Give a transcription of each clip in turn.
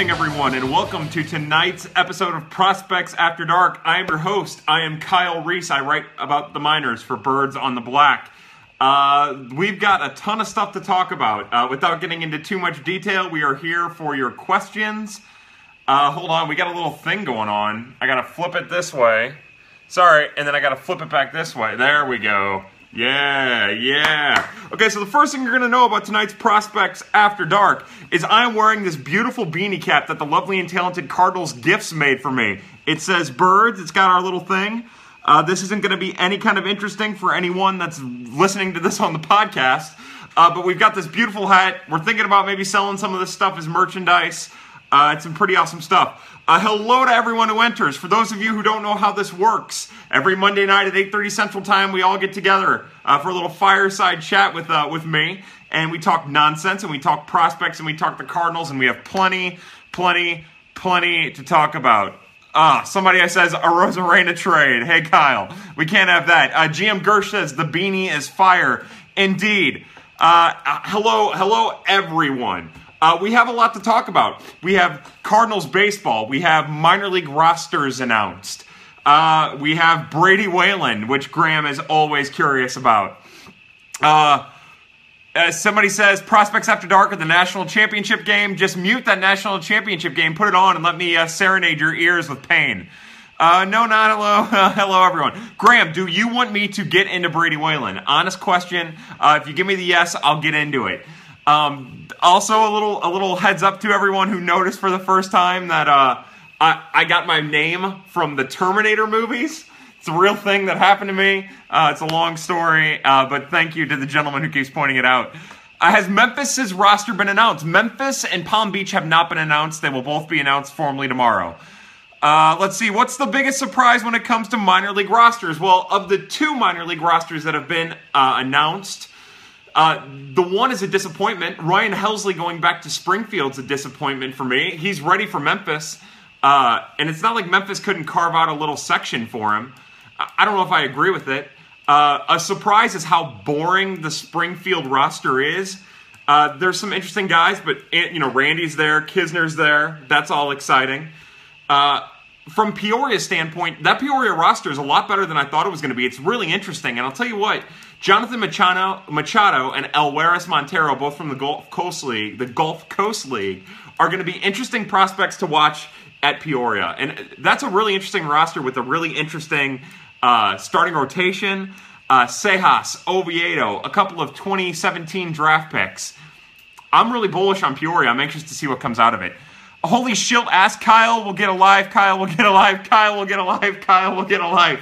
evening, everyone, and welcome to tonight's episode of Prospects After Dark. I am your host. I am Kyle Reese. I write about the miners for Birds on the Black. Uh, we've got a ton of stuff to talk about. Uh, without getting into too much detail, we are here for your questions. Uh, hold on, we got a little thing going on. I gotta flip it this way. Sorry, and then I gotta flip it back this way. There we go. Yeah, yeah. Okay, so the first thing you're going to know about tonight's Prospects After Dark is I'm wearing this beautiful beanie cap that the lovely and talented Cardinals Gifts made for me. It says birds, it's got our little thing. Uh, this isn't going to be any kind of interesting for anyone that's listening to this on the podcast, uh, but we've got this beautiful hat. We're thinking about maybe selling some of this stuff as merchandise. Uh, it's some pretty awesome stuff. Uh, hello to everyone who enters. For those of you who don't know how this works, every Monday night at 8:30 Central Time, we all get together uh, for a little fireside chat with uh, with me, and we talk nonsense, and we talk prospects, and we talk the Cardinals, and we have plenty, plenty, plenty to talk about. Ah, somebody says a Arozarena trade. Hey, Kyle, we can't have that. Uh, GM Gersh says the beanie is fire. Indeed. Uh, uh, hello, hello, everyone. Uh, we have a lot to talk about. We have Cardinals baseball. We have minor league rosters announced. Uh, we have Brady Whalen, which Graham is always curious about. Uh, as somebody says, prospects after dark at the national championship game. Just mute that national championship game, put it on, and let me uh, serenade your ears with pain. Uh, no, not hello. hello, everyone. Graham, do you want me to get into Brady Whalen? Honest question. Uh, if you give me the yes, I'll get into it. Um, also, a little a little heads up to everyone who noticed for the first time that uh, I, I got my name from the Terminator movies. It's a real thing that happened to me. Uh, it's a long story, uh, but thank you to the gentleman who keeps pointing it out. Uh, has Memphis's roster been announced? Memphis and Palm Beach have not been announced. They will both be announced formally tomorrow. Uh, let's see, what's the biggest surprise when it comes to minor league rosters? Well, of the two minor league rosters that have been uh, announced, uh, the one is a disappointment. Ryan Helsley going back to Springfield's a disappointment for me. He's ready for Memphis, uh, and it's not like Memphis couldn't carve out a little section for him. I don't know if I agree with it. Uh, a surprise is how boring the Springfield roster is. Uh, there's some interesting guys, but you know Randy's there, Knizner's there. That's all exciting. From Peoria's standpoint, that Peoria roster is a lot better than I thought it was going to be. It's really interesting, and I'll tell you what. Jonathan Machado, Machado and Elehuris Montero, both from the Gulf Coast League, the Gulf Coast League, are going to be interesting prospects to watch at Peoria. And that's a really interesting roster with a really interesting uh, starting rotation. Uh, Seijas, Oviedo, a couple of 2017 draft picks. I'm really bullish on Peoria. I'm anxious to see what comes out of it. Holy Shield ask Kyle we'll get alive, Kyle we'll get alive, Kyle we'll get alive, Kyle we'll get alive.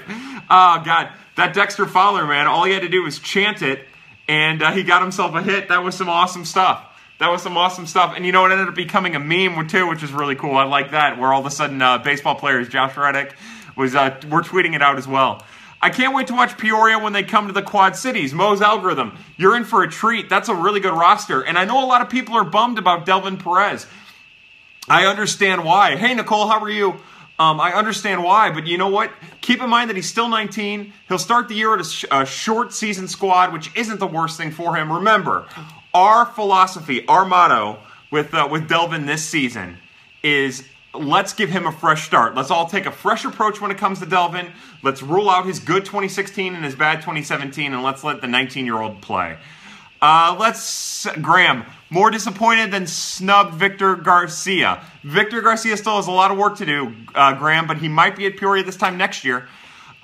Oh, God that Dexter Fowler, man, all he had to do was chant it, and uh, he got himself a hit. That was some awesome stuff. That was some awesome stuff. And you know, it ended up becoming a meme too, which is really cool. I like that, where all of a sudden uh, baseball players, Josh Reddick, was uh, were tweeting it out as well. I can't wait to watch Peoria when they come to the Quad Cities. Mo's algorithm, you're in for a treat. That's a really good roster. And I know a lot of people are bummed about Delvin Perez. I understand why. Hey, Nicole, how are you? Um, I understand why, but you know what? Keep in mind that he's still 19. He'll start the year at a, sh- a short season squad, which isn't the worst thing for him. Remember, our philosophy, our motto with uh, with Delvin this season is let's give him a fresh start. Let's all take a fresh approach when it comes to Delvin. Let's rule out his good 2016 and his bad 2017, and let's let the 19 year old play. Uh, let's Graham. More disappointed than snubbed Victor Garcia. Victor Garcia still has a lot of work to do, uh, Graham, but he might be at Peoria this time next year.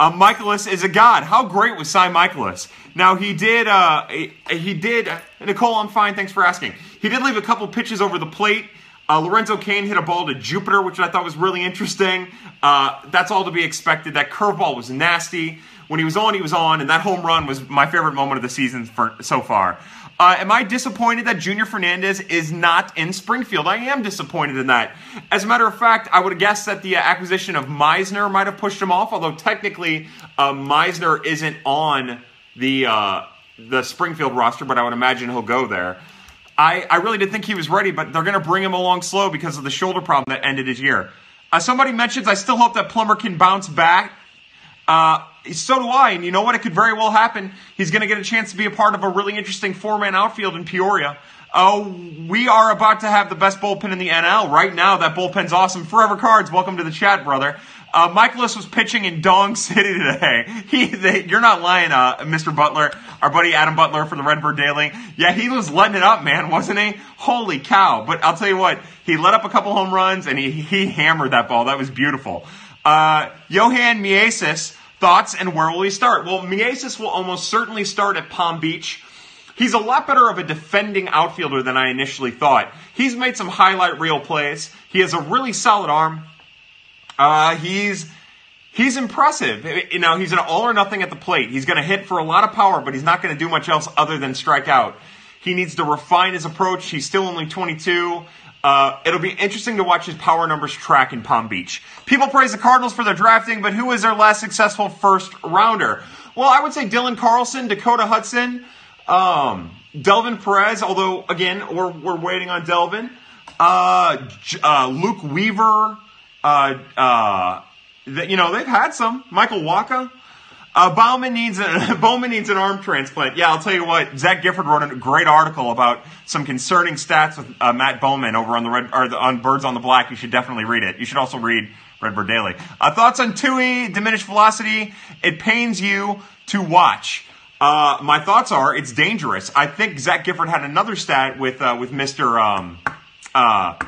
Uh, Mikolas is a god. How great was Cy Mikolas? Now he did. Uh, he did. Nicole, I'm fine. Thanks for asking. He did leave a couple pitches over the plate. Uh, Lorenzo Cain hit a ball to Jupiter, which I thought was really interesting. Uh, that's all to be expected. That curveball was nasty. When he was on, he was on, and that home run was my favorite moment of the season for, so far. Uh, am I disappointed that Junior Fernandez is not in Springfield? I am disappointed in that. As a matter of fact, I would have guessed that the uh, acquisition of Meisner might have pushed him off, although technically uh, Meisner isn't on the uh, the Springfield roster, but I would imagine he'll go there. I, I really did think he was ready, but they're going to bring him along slow because of the shoulder problem that ended his year. Uh, somebody mentions I still hope that Plummer can bounce back Uh, so do I, and you know what? It could very well happen. He's going to get a chance to be a part of a really interesting four-man outfield in Peoria. Oh, we are about to have the best bullpen in the NL right now. That bullpen's awesome. Forever Cards, welcome to the chat, brother. Uh, Mikolas was pitching in Dong City today. He, they, you're not lying, uh, Mr. Butler, our buddy Adam Butler from the Redbird Daily. Yeah, he was letting it up, man, wasn't he? Holy cow! But I'll tell you what, he let up a couple home runs and he he hammered that ball. That was beautiful. Uh, Johan Mieses, thoughts and where will he start? Well, Mieses will almost certainly start at Palm Beach. He's a lot better of a defending outfielder than I initially thought. He's made some highlight reel plays. He has a really solid arm. Uh, he's he's impressive. You know, he's an all or nothing at the plate. He's going to hit for a lot of power, but he's not going to do much else other than strike out. He needs to refine his approach. He's still only 22. Uh, it'll be interesting to watch his power numbers track in Palm Beach. People praise the Cardinals for their drafting, but who was their last successful first rounder? Well, I would say Dylan Carlson, Dakota Hudson, um, Delvin Perez, although, again, we're, we're waiting on Delvin. Uh, uh, Luke Weaver, uh, uh, you know, they've had some. Michael Wacha. Uh, Bowman needs a, Bowman needs an arm transplant. Yeah, I'll tell you what. Zach Gifford wrote a great article about some concerning stats with uh, Matt Bowman over on the red or the, on Birds on the Black. You should definitely read it. You should also read Redbird Daily. Uh, thoughts on Tui diminished velocity? It pains you to watch. Uh, my thoughts are it's dangerous. I think Zach Gifford had another stat with uh, with Mister um, uh,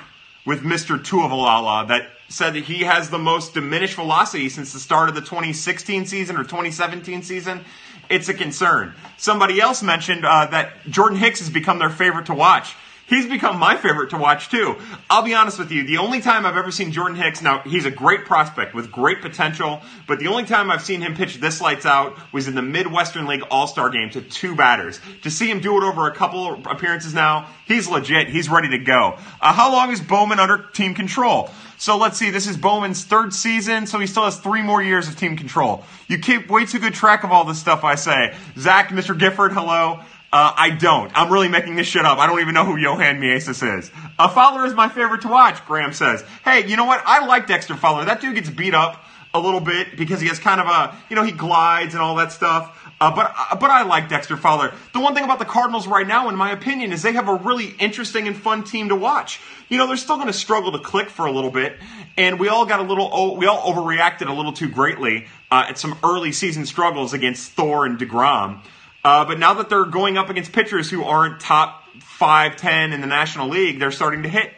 with Mister Tuivailala that said that he has the most diminished velocity since the start of the 2016 season or 2017 season. It's a concern. Somebody else mentioned uh, that Jordan Hicks has become their favorite to watch. He's become my favorite to watch too. I'll be honest with you. The only time I've ever seen Jordan Hicks, now he's a great prospect with great potential, but the only time I've seen him pitch this lights out was in the Midwestern League All Star game to two batters. To see him do it over a couple appearances now, he's legit. He's ready to go. Uh, how long is Bowman under team control? So let's see, this is Bowman's third season, so he still has three more years of team control. You keep way too good track of all this stuff I say. Zach, Mr. Gifford, hello. Uh, I don't. I'm really making this shit up. I don't even know who Johan Mieses is. A Fowler is my favorite to watch, Graham says. Hey, you know what? I like Dexter Fowler. That dude gets beat up a little bit because he has kind of a, you know, he glides and all that stuff. Uh, but uh, but I like Dexter Fowler. The one thing about the Cardinals right now, in my opinion, is they have a really interesting and fun team to watch. You know, they're still going to struggle to click for a little bit, and we all got a little, oh, we all overreacted a little too greatly uh, at some early season struggles against Thor and Degrom. Uh, but now that they're going up against pitchers who aren't top five, ten in the National League, they're starting to hit.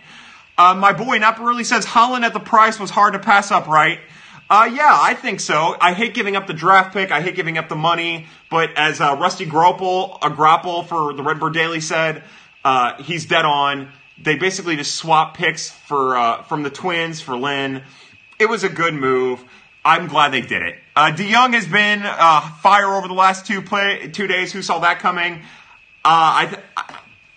Uh, my boy Naparelli says Holland at the price was hard to pass up, right? Uh, yeah, I think so. I hate giving up the draft pick. I hate giving up the money. But as uh, Rusty Gropel, a grapple for the Redbird Daily said, uh, he's dead on. They basically just swap picks for uh, from the Twins for Lynn. It was a good move. I'm glad they did it. Uh, DeJong has been uh, fire over the last two play two days. Who saw that coming? Uh, I th-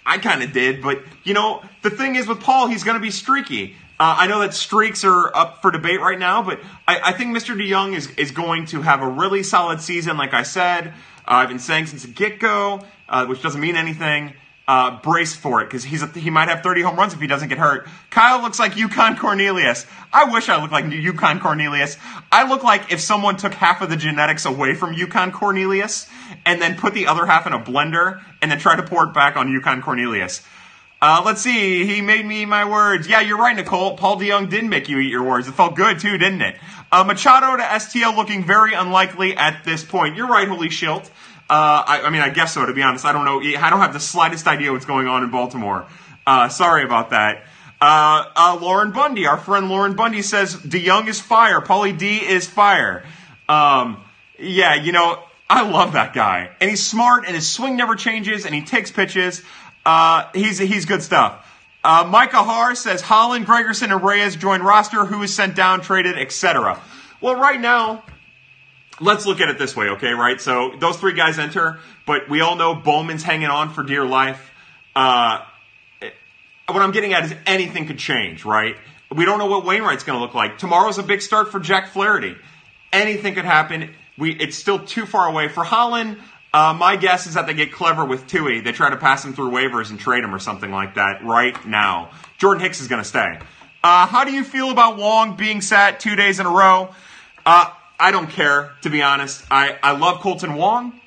I, kind of did, but you know the thing is with Paul, he's going to be streaky. Uh, I know that streaks are up for debate right now, but I, I, think Mr. DeJong is is going to have a really solid season. Like I said, uh, I've been saying since the get go, uh, which doesn't mean anything uh, brace for it because he's a, he might have 30 home runs if he doesn't get hurt. Kyle looks like Yukon Cornelius. I wish I looked like Yukon Cornelius. I look like if someone took half of the genetics away from Yukon Cornelius and then put the other half in a blender and then tried to pour it back on Yukon Cornelius. Uh, let's see. He made me my words. Yeah, you're right, Nicole. Paul DeJong did make you eat your words. It felt good too, didn't it? Uh, Machado to STL looking very unlikely at this point. You're right, Holy Schilt. Uh, I, I, mean, I guess so. To be honest, I don't know. I don't have the slightest idea what's going on in Baltimore. Uh, sorry about that. Uh, uh Lauren Bundy, our friend Lauren Bundy says DeJong is fire. Paulie D is fire. Um, yeah, you know, I love that guy, and he's smart, and his swing never changes, and he takes pitches. Uh, he's he's good stuff. Micah Har says Holland, Gregerson, and Reyes join roster. Who is sent down, traded, etc. Well, right now, let's look at it this way, okay, right? So those three guys enter, but we all know Bowman's hanging on for dear life. Uh, what I'm getting at is anything could change, right? We don't know what Wainwright's going to look like. Tomorrow's a big start for Jack Flaherty. Anything could happen. We, it's still too far away. For Holland, uh, my guess is that they get clever with Tui. They try to pass him through waivers and trade him or something like that right now. Jordan Hicks is going to stay. Uh, how do you feel about Wong being sat two days in a row? Uh, I don't care, to be honest. I, I love Kolten Wong.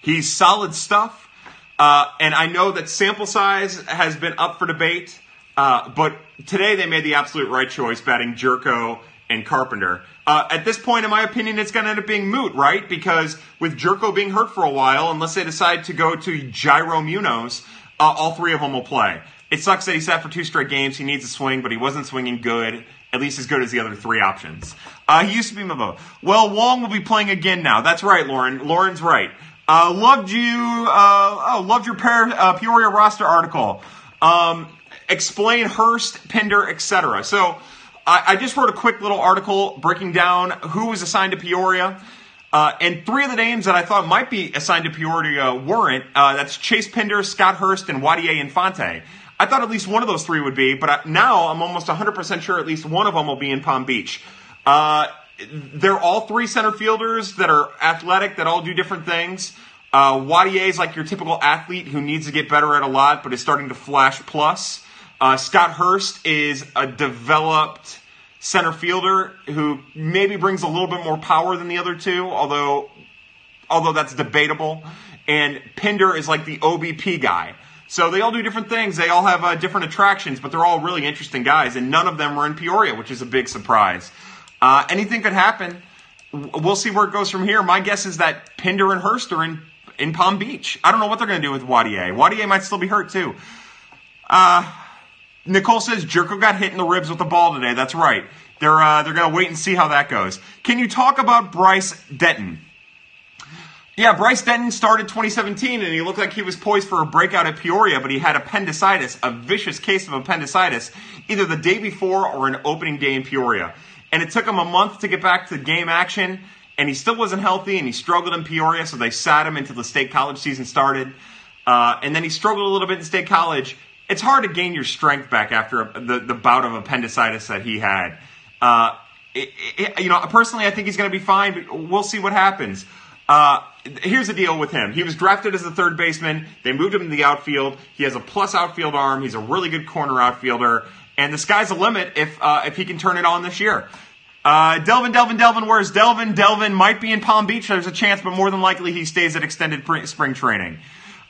He's solid stuff. Uh, and I know that sample size has been up for debate, uh, but today they made the absolute right choice batting Gyorko and Carpenter. Uh, at this point, in my opinion, it's going to end up being moot, right? Because with Gyorko being hurt for a while, unless they decide to go to Jairo Munoz, uh, all three of them will play. It sucks that he sat for two straight games. He needs a swing, but he wasn't swinging good, at least as good as the other three options. Uh, he used to be my vote. Well, Wong will be playing again now. That's right, Lauren. Lauren's right. Uh, loved you. Uh, oh, loved your uh, Peoria roster article. Um, explain Hurst, Pinder, etc. So I, I, just wrote a quick little article breaking down who was assigned to Peoria. Uh, and three of the names that I thought might be assigned to Peoria weren't. Uh, that's Chase Pinder, Scott Hurst, and Wadye Ynfante. I thought at least one of those three would be, but I, now I'm almost 100% sure at least one of them will be in Palm Beach. Uh, they're all three center fielders that are athletic, that all do different things. Uh, Wadye is like your typical athlete who needs to get better at a lot, but is starting to flash plus. Uh, Scott Hurst is a developed center fielder who maybe brings a little bit more power than the other two, although although that's debatable. And Pinder is like the OBP guy. So they all do different things. They all have uh, different attractions, but they're all really interesting guys, and none of them were in Peoria, which is a big surprise. Uh, anything could happen. We'll see where it goes from here. My guess is that Pinder and Hurst are in, in Palm Beach. I don't know what they're going to do with Wadye. Wadye might still be hurt, too. Uh, Nicole says Gyorko got hit in the ribs with the ball today. That's right. They're uh, they're gonna wait and see how that goes. Can you talk about Bryce Denton? Yeah, Bryce Denton started 2017 and he looked like he was poised for a breakout at Peoria, but he had appendicitis, a vicious case of appendicitis, either the day before or an opening day in Peoria. And it took him a month to get back to game action, and he still wasn't healthy and he struggled in Peoria, so they sat him until the state college season started. Uh, and then he struggled a little bit in state college it's hard to gain your strength back after the, the bout of appendicitis that he had. Uh, it, it, you know, personally, I think he's going to be fine, but we'll see what happens. Uh, here's the deal with him. He was drafted as a third baseman. They moved him to the outfield. He has a plus outfield arm. He's a really good corner outfielder. And the sky's the limit if, uh, if he can turn it on this year. Uh, Delvin, Delvin, Delvin, where's Delvin? Delvin might be in Palm Beach. There's a chance, but more than likely he stays at extended spring training.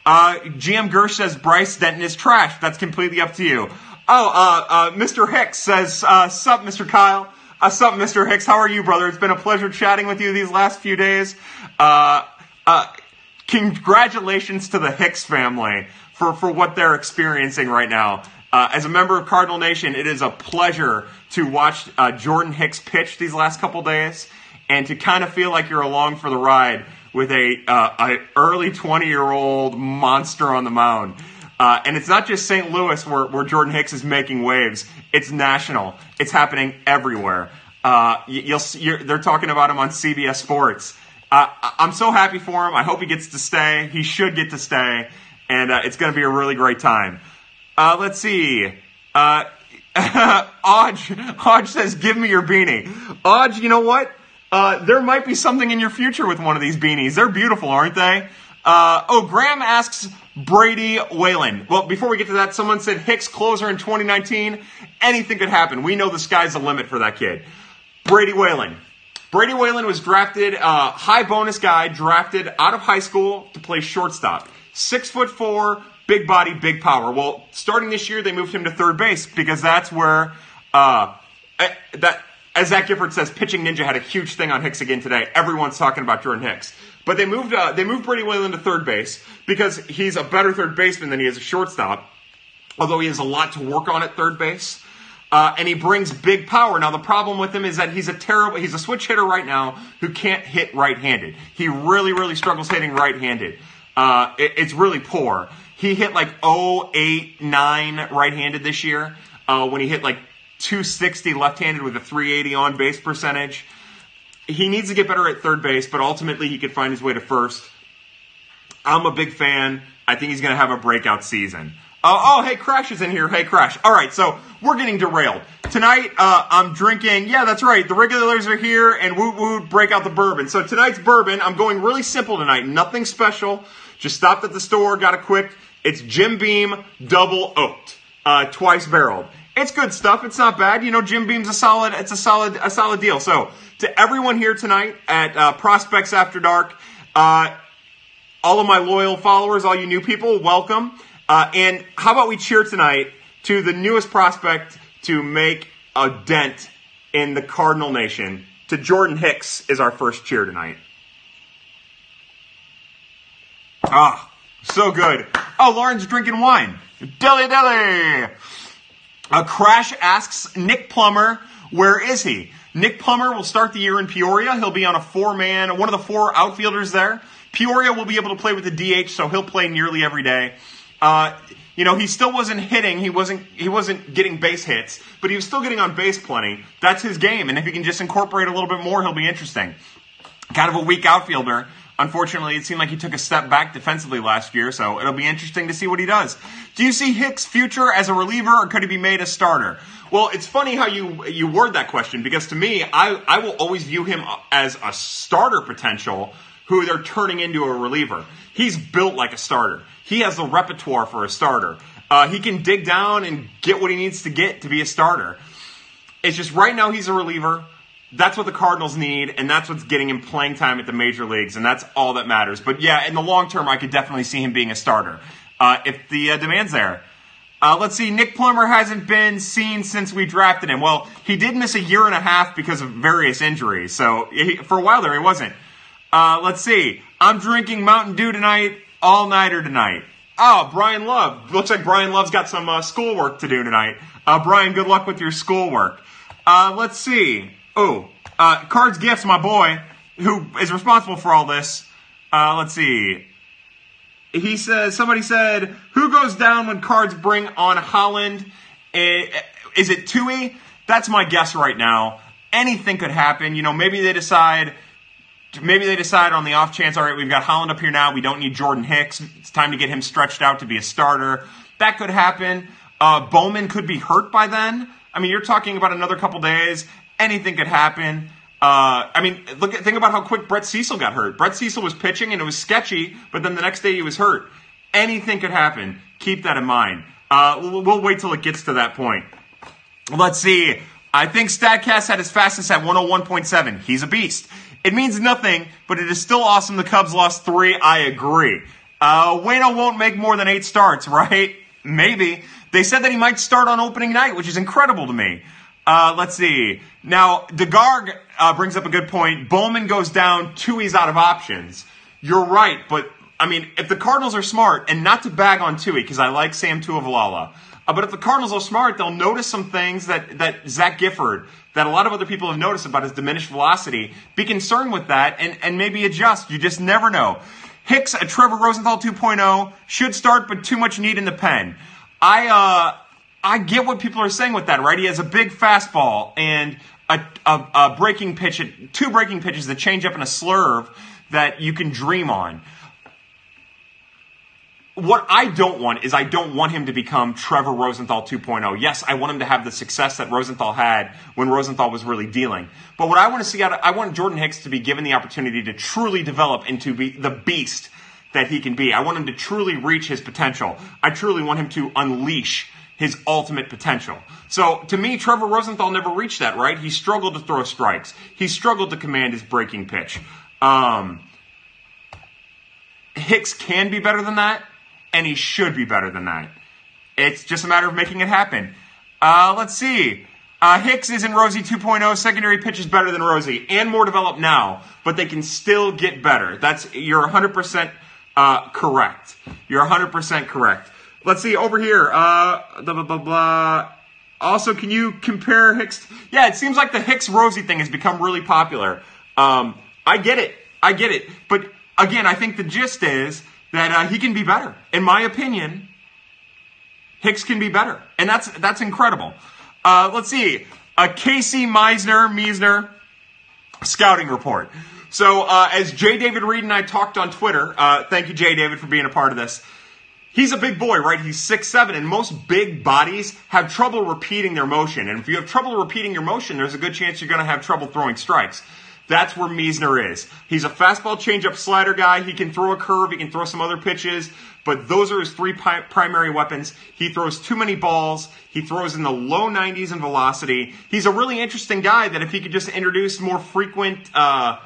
Uh, GM Gersh says Bryce Denton is trash. That's completely up to you. Oh, uh, uh, Mr. Hicks says, uh, sup, Mr. Kyle. Uh, sup, Mr. Hicks. How are you, brother? It's been a pleasure chatting with you these last few days. Uh, congratulations to the Hicks family for, for what they're experiencing right now. Uh, as a member of Cardinal Nation, it is a pleasure to watch uh, Jordan Hicks pitch these last couple days and to kind of feel like you're along for the ride with a, uh, a early 20 year old monster on the mound. Uh, and it's not just St. Louis where, where Jordan Hicks is making waves. It's national. It's happening everywhere. Uh, you, will they're talking about him on CBS Sports. Uh, I'm so happy for him. I hope he gets to stay. He should get to stay, and it's going to be a really great time. Uh, let's see. Uh, Odge, says, "Give me your beanie." Odge, you know what? Uh, there might be something in your future with one of these beanies. They're beautiful, aren't they? Uh, oh, Graham asks Brady Whalen. Well, before we get to that, someone said Hicks closer in 2019. Anything could happen. We know the sky's the limit for that kid. Brady Whalen. Brady Whalen was drafted, uh, high bonus guy, drafted out of high school to play shortstop. Six foot four, big body, big power. Well, starting this year, they moved him to third base because that's where uh, eh, that as Zach Gifford says, pitching ninja had a huge thing on Hicks again today. Everyone's talking about Jordan Hicks. But they moved uh, they moved Brady Whalen to third base because he's a better third baseman than he is a shortstop. Although he has a lot to work on at third base. Uh, and he brings big power. Now the problem with him is that he's a terrible he's a switch hitter right now who can't hit right-handed. He really really struggles hitting right-handed. Uh, it, it's really poor. He hit like 089 right-handed this year uh, when he hit like 260 left-handed with a 380 on base percentage. He needs to get better at third base, but ultimately he could find his way to first. I'm a big fan. I think he's going to have a breakout season. Uh, oh, hey, Crash is in here. Hey, Crash. All right, so we're getting derailed. Tonight, uh, I'm drinking, yeah, that's right, the regulars are here, and woot woot, break out the bourbon. So tonight's bourbon, I'm going really simple tonight, nothing special. Just stopped at the store, got a quick, it's Jim Beam Double Oaked, uh, twice barreled. It's good stuff. It's not bad. You know, Jim Beam's a solid. It's a solid, a solid deal. So to everyone here tonight at uh, Prospects After Dark, uh, all of my loyal followers, all you new people, welcome. Uh, and how about we cheer tonight to the newest prospect to make a dent in the Cardinal Nation? To Jordan Hicks is our first cheer tonight. Ah, so good. Oh, Lauren's drinking wine. Dilly dilly. A crash asks Nick Plummer, where is he? Nick Plummer will start the year in Peoria. He'll be on a four man, one of the four outfielders there. Peoria will be able to play with the DH, so he'll play nearly every day. Uh, you know, he still wasn't hitting. He wasn't. He wasn't getting base hits, but he was still getting on base plenty. That's his game, and if he can just incorporate a little bit more, he'll be interesting. Kind of a weak outfielder. Unfortunately, it seemed like he took a step back defensively last year, so it'll be interesting to see what he does. Do you see Hicks' future as a reliever, or could he be made a starter? Well, it's funny how you you word that question because to me, I I will always view him as a starter potential who they're turning into a reliever. He's built like a starter. He has the repertoire for a starter. Uh, he can dig down and get what he needs to get to be a starter. It's just right now he's a reliever. That's what the Cardinals need, and that's what's getting him playing time at the major leagues, and that's all that matters. But yeah, in the long term, I could definitely see him being a starter uh, if the uh, demand's there. Uh, let's see, Nick Plummer hasn't been seen since we drafted him. Well, he did miss a year and a half because of various injuries, so he, for a while there, he wasn't. Uh, let's see, I'm drinking Mountain Dew tonight, all nighter tonight. Oh, Brian Love. Looks like Brian Love's got some uh, schoolwork to do tonight. Uh, Brian, good luck with your schoolwork. let's see. Oh, uh, Cards Gifts, my boy, who is responsible for all this. Uh, let's see. He says, somebody said, who goes down when Cards bring on Holland? Is it Tui? That's my guess right now. Anything could happen. You know, maybe they decide, maybe they decide on the off chance, all right, we've got Holland up here now. We don't need Jordan Hicks. It's time to get him stretched out to be a starter. That could happen. Uh, Bowman could be hurt by then. I mean, you're talking about another couple days, anything could happen. Uh, I mean, look at think about how quick Brett Cecil got hurt. Brett Cecil was pitching and it was sketchy, but then the next day he was hurt. Anything could happen. Keep that in mind. Uh, we'll, we'll wait till it gets to that point. Let's see. I think Statcast had his fastest at 101.7. He's a beast. It means nothing, but it is still awesome. The Cubs lost three. I agree. Uh, Wayno won't make more than eight starts, right? Maybe. They said that he might start on opening night, which is incredible to me. Uh, let's see. Now, DeGarg uh, brings up a good point. Bowman goes down, Tui's out of options. You're right, but I mean, if the Cardinals are smart, and not to bag on Tui, because I like Sam Tuivailala, uh, but if the Cardinals are smart, they'll notice some things that, that Zach Gifford, that a lot of other people have noticed about his diminished velocity. Be concerned with that and, and maybe adjust. You just never know. Hicks, a Trevor Rosenthal 2.0, should start, but too much need in the pen. I, uh, I get what people are saying with that, right? He has a big fastball and a, a, a breaking pitch, two breaking pitches, a changeup and a slurve that you can dream on. What I don't want is I don't want him to become Trevor Rosenthal 2.0. Yes, I want him to have the success that Rosenthal had when Rosenthal was really dealing. But what I want to see out of, I want Jordan Hicks to be given the opportunity to truly develop into be the beast that he can be. I want him to truly reach his potential. I truly want him to unleash his ultimate potential. So to me, Trevor Rosenthal never reached that, right? He struggled to throw strikes. He struggled to command his breaking pitch. Um, Hicks can be better than that, and he should be better than that. It's just a matter of making it happen. Uh, let's see. Uh, Hicks is in Rosie 2.0. Secondary pitch is better than Rosie and more developed now, but they can still get better. That's you're 100% uh, correct. You're 100% correct. Let's see over here. Uh, blah, blah, blah, blah. Also, can you compare Hicks? Yeah, it seems like the Hicks Rosie thing has become really popular. Um, I get it. I get it. But again, I think the gist is that uh, he can be better. In my opinion, Hicks can be better, and that's that's incredible. Uh, let's see. A Casey Meisner Meisner scouting report. So, uh, as J. David Reed and I talked on Twitter, uh, thank you, J. David, for being a part of this. He's a big boy, right? He's six seven, and most big bodies have trouble repeating their motion. And if you have trouble repeating your motion, there's a good chance you're going to have trouble throwing strikes. That's where Meisner is. He's a fastball changeup slider guy. He can throw a curve. He can throw some other pitches, but those are his three pi- primary weapons. He throws too many balls. He throws in the low 90s in velocity. He's a really interesting guy that if he could just introduce more frequent uh,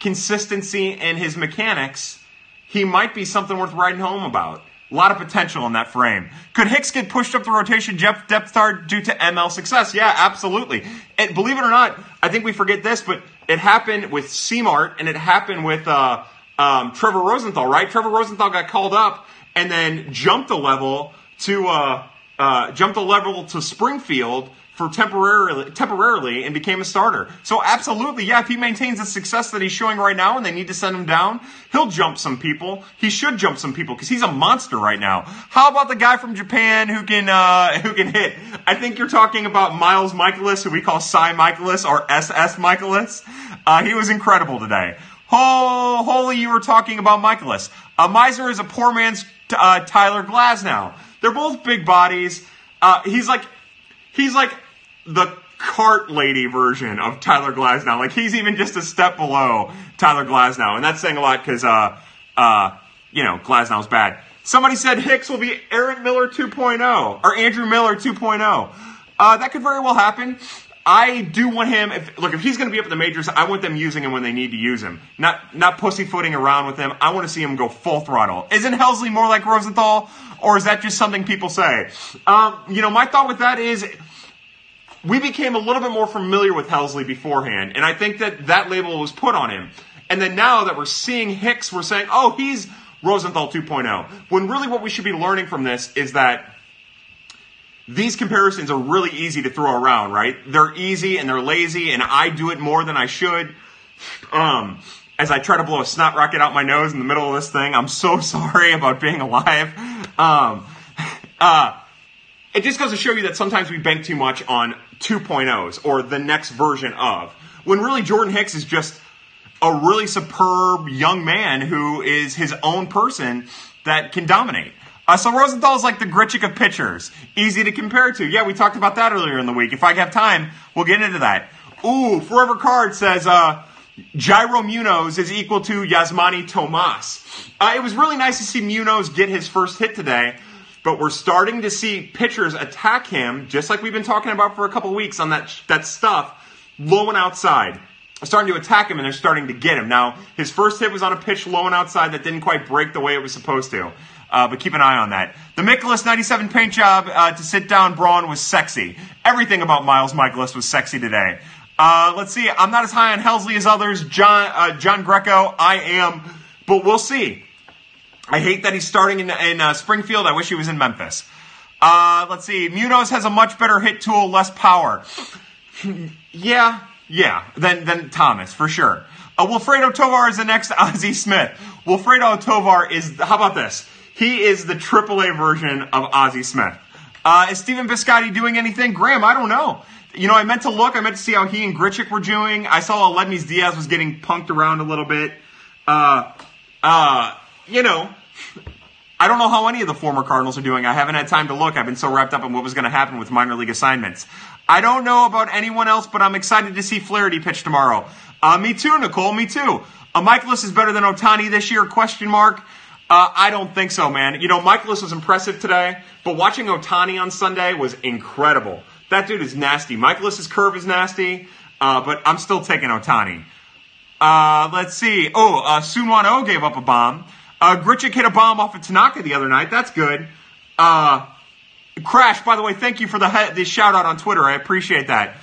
consistency in his mechanics, he might be something worth writing home about. A lot of potential in that frame. Could Hicks get pushed up the rotation depth chart due to ML success? Yeah, absolutely. And believe it or not, I think we forget this, but it happened with C-Mart and it happened with uh, um, Trevor Rosenthal, right? Trevor Rosenthal got called up and then jumped a level to uh, uh, jumped a level to Springfield for temporarily temporarily and became a starter. So absolutely, yeah, if he maintains the success that he's showing right now and they need to send him down, he'll jump some people. He should jump some people because he's a monster right now. How about the guy from Japan who can uh, who can hit? I think you're talking about Miles Mikolas, who we call Cy Mikolas or SS Mikolas. Uh, he was incredible today. Oh, holy, you were talking about Mikolas. Uh, Meisner is a poor man's uh, Tyler Glasnow. They're both big bodies. Uh, he's like he's like the cart lady version of Tyler Glasnow. Like he's even just a step below Tyler Glasnow, and that's saying a lot because uh, uh, you know Glasnow's bad. Somebody said Hicks will be Aaron Miller 2.0 or Andrew Miller 2.0. Uh, that could very well happen. I do want him. If, look, if he's going to be up in the majors, I want them using him when they need to use him, not not pussyfooting around with him. I want to see him go full throttle. Isn't Helsley more like Rosenthal, or is that just something people say? Um, you know, my thought with that is we became a little bit more familiar with Helsley beforehand, and I think that that label was put on him. And then now that we're seeing Hicks, we're saying, oh, he's Rosenthal 2.0. When really what we should be learning from this is that these comparisons are really easy to throw around, right? They're easy and they're lazy, and I do it more than I should. Um, as I try to blow a snot rocket out my nose in the middle of this thing, I'm so sorry about being alive. Um, uh, it just goes to show you that sometimes we bank too much on 2.0s or the next version of, when really Jordan Hicks is just a really superb young man who is his own person that can dominate. Uh, so Rosenthal is like the Grichuk of pitchers. Easy to compare to. Yeah, we talked about that earlier in the week. If I have time, we'll get into that. Ooh, Forever Card says, uh, Jairo Munoz is equal to Yasmani Tomas. Uh, it was really nice to see Munoz get his first hit today, but we're starting to see pitchers attack him, just like we've been talking about for a couple weeks on that, that stuff, low and outside. Starting to attack him and they're starting to get him. Now, his first hit was on a pitch low and outside that didn't quite break the way it was supposed to. Uh, but keep an eye on that. The Mikolas 97 paint job uh, to sit down Braun was sexy. Everything about Miles Mikolas was sexy today. Uh, let's see. I'm not as high on Helsley as others. John uh, John Greco, I am, but we'll see. I hate that he's starting in, in uh, Springfield. I wish he was in Memphis. Uh, let's see. Munoz has a much better hit tool, less power. yeah, yeah, than, than Tomas, for sure. Uh, Wilfredo Tovar is the next Ozzie Smith. Wilfredo Tovar is, how about this? He is the AAA version of Ozzie Smith. Uh, is Stephen Piscotty doing anything? Graham, I don't know. You know, I meant to look. I meant to see how he and Grichuk were doing. I saw Aledmys Diaz was getting punked around a little bit. Uh, uh, you know, I don't know how any of the former Cardinals are doing. I haven't had time to look. I've been so wrapped up in what was going to happen with minor league assignments. I don't know about anyone else, but I'm excited to see Flaherty pitch tomorrow. Uh, me too, Nicole. Me too. Uh, Mikolas is better than Ohtani this year? Question mark. Uh, I don't think so, man. You know, Mikolas was impressive today, but watching Ohtani on Sunday was incredible. That dude is nasty. Mikolas's curve is nasty, uh, but I'm still taking Ohtani. Uh, let's see. Oh, uh, gave up a bomb. Uh, hit a bomb off of Tanaka the other night. That's good. Uh, Crash, by the way, thank you for the, the shout out on Twitter. I appreciate that.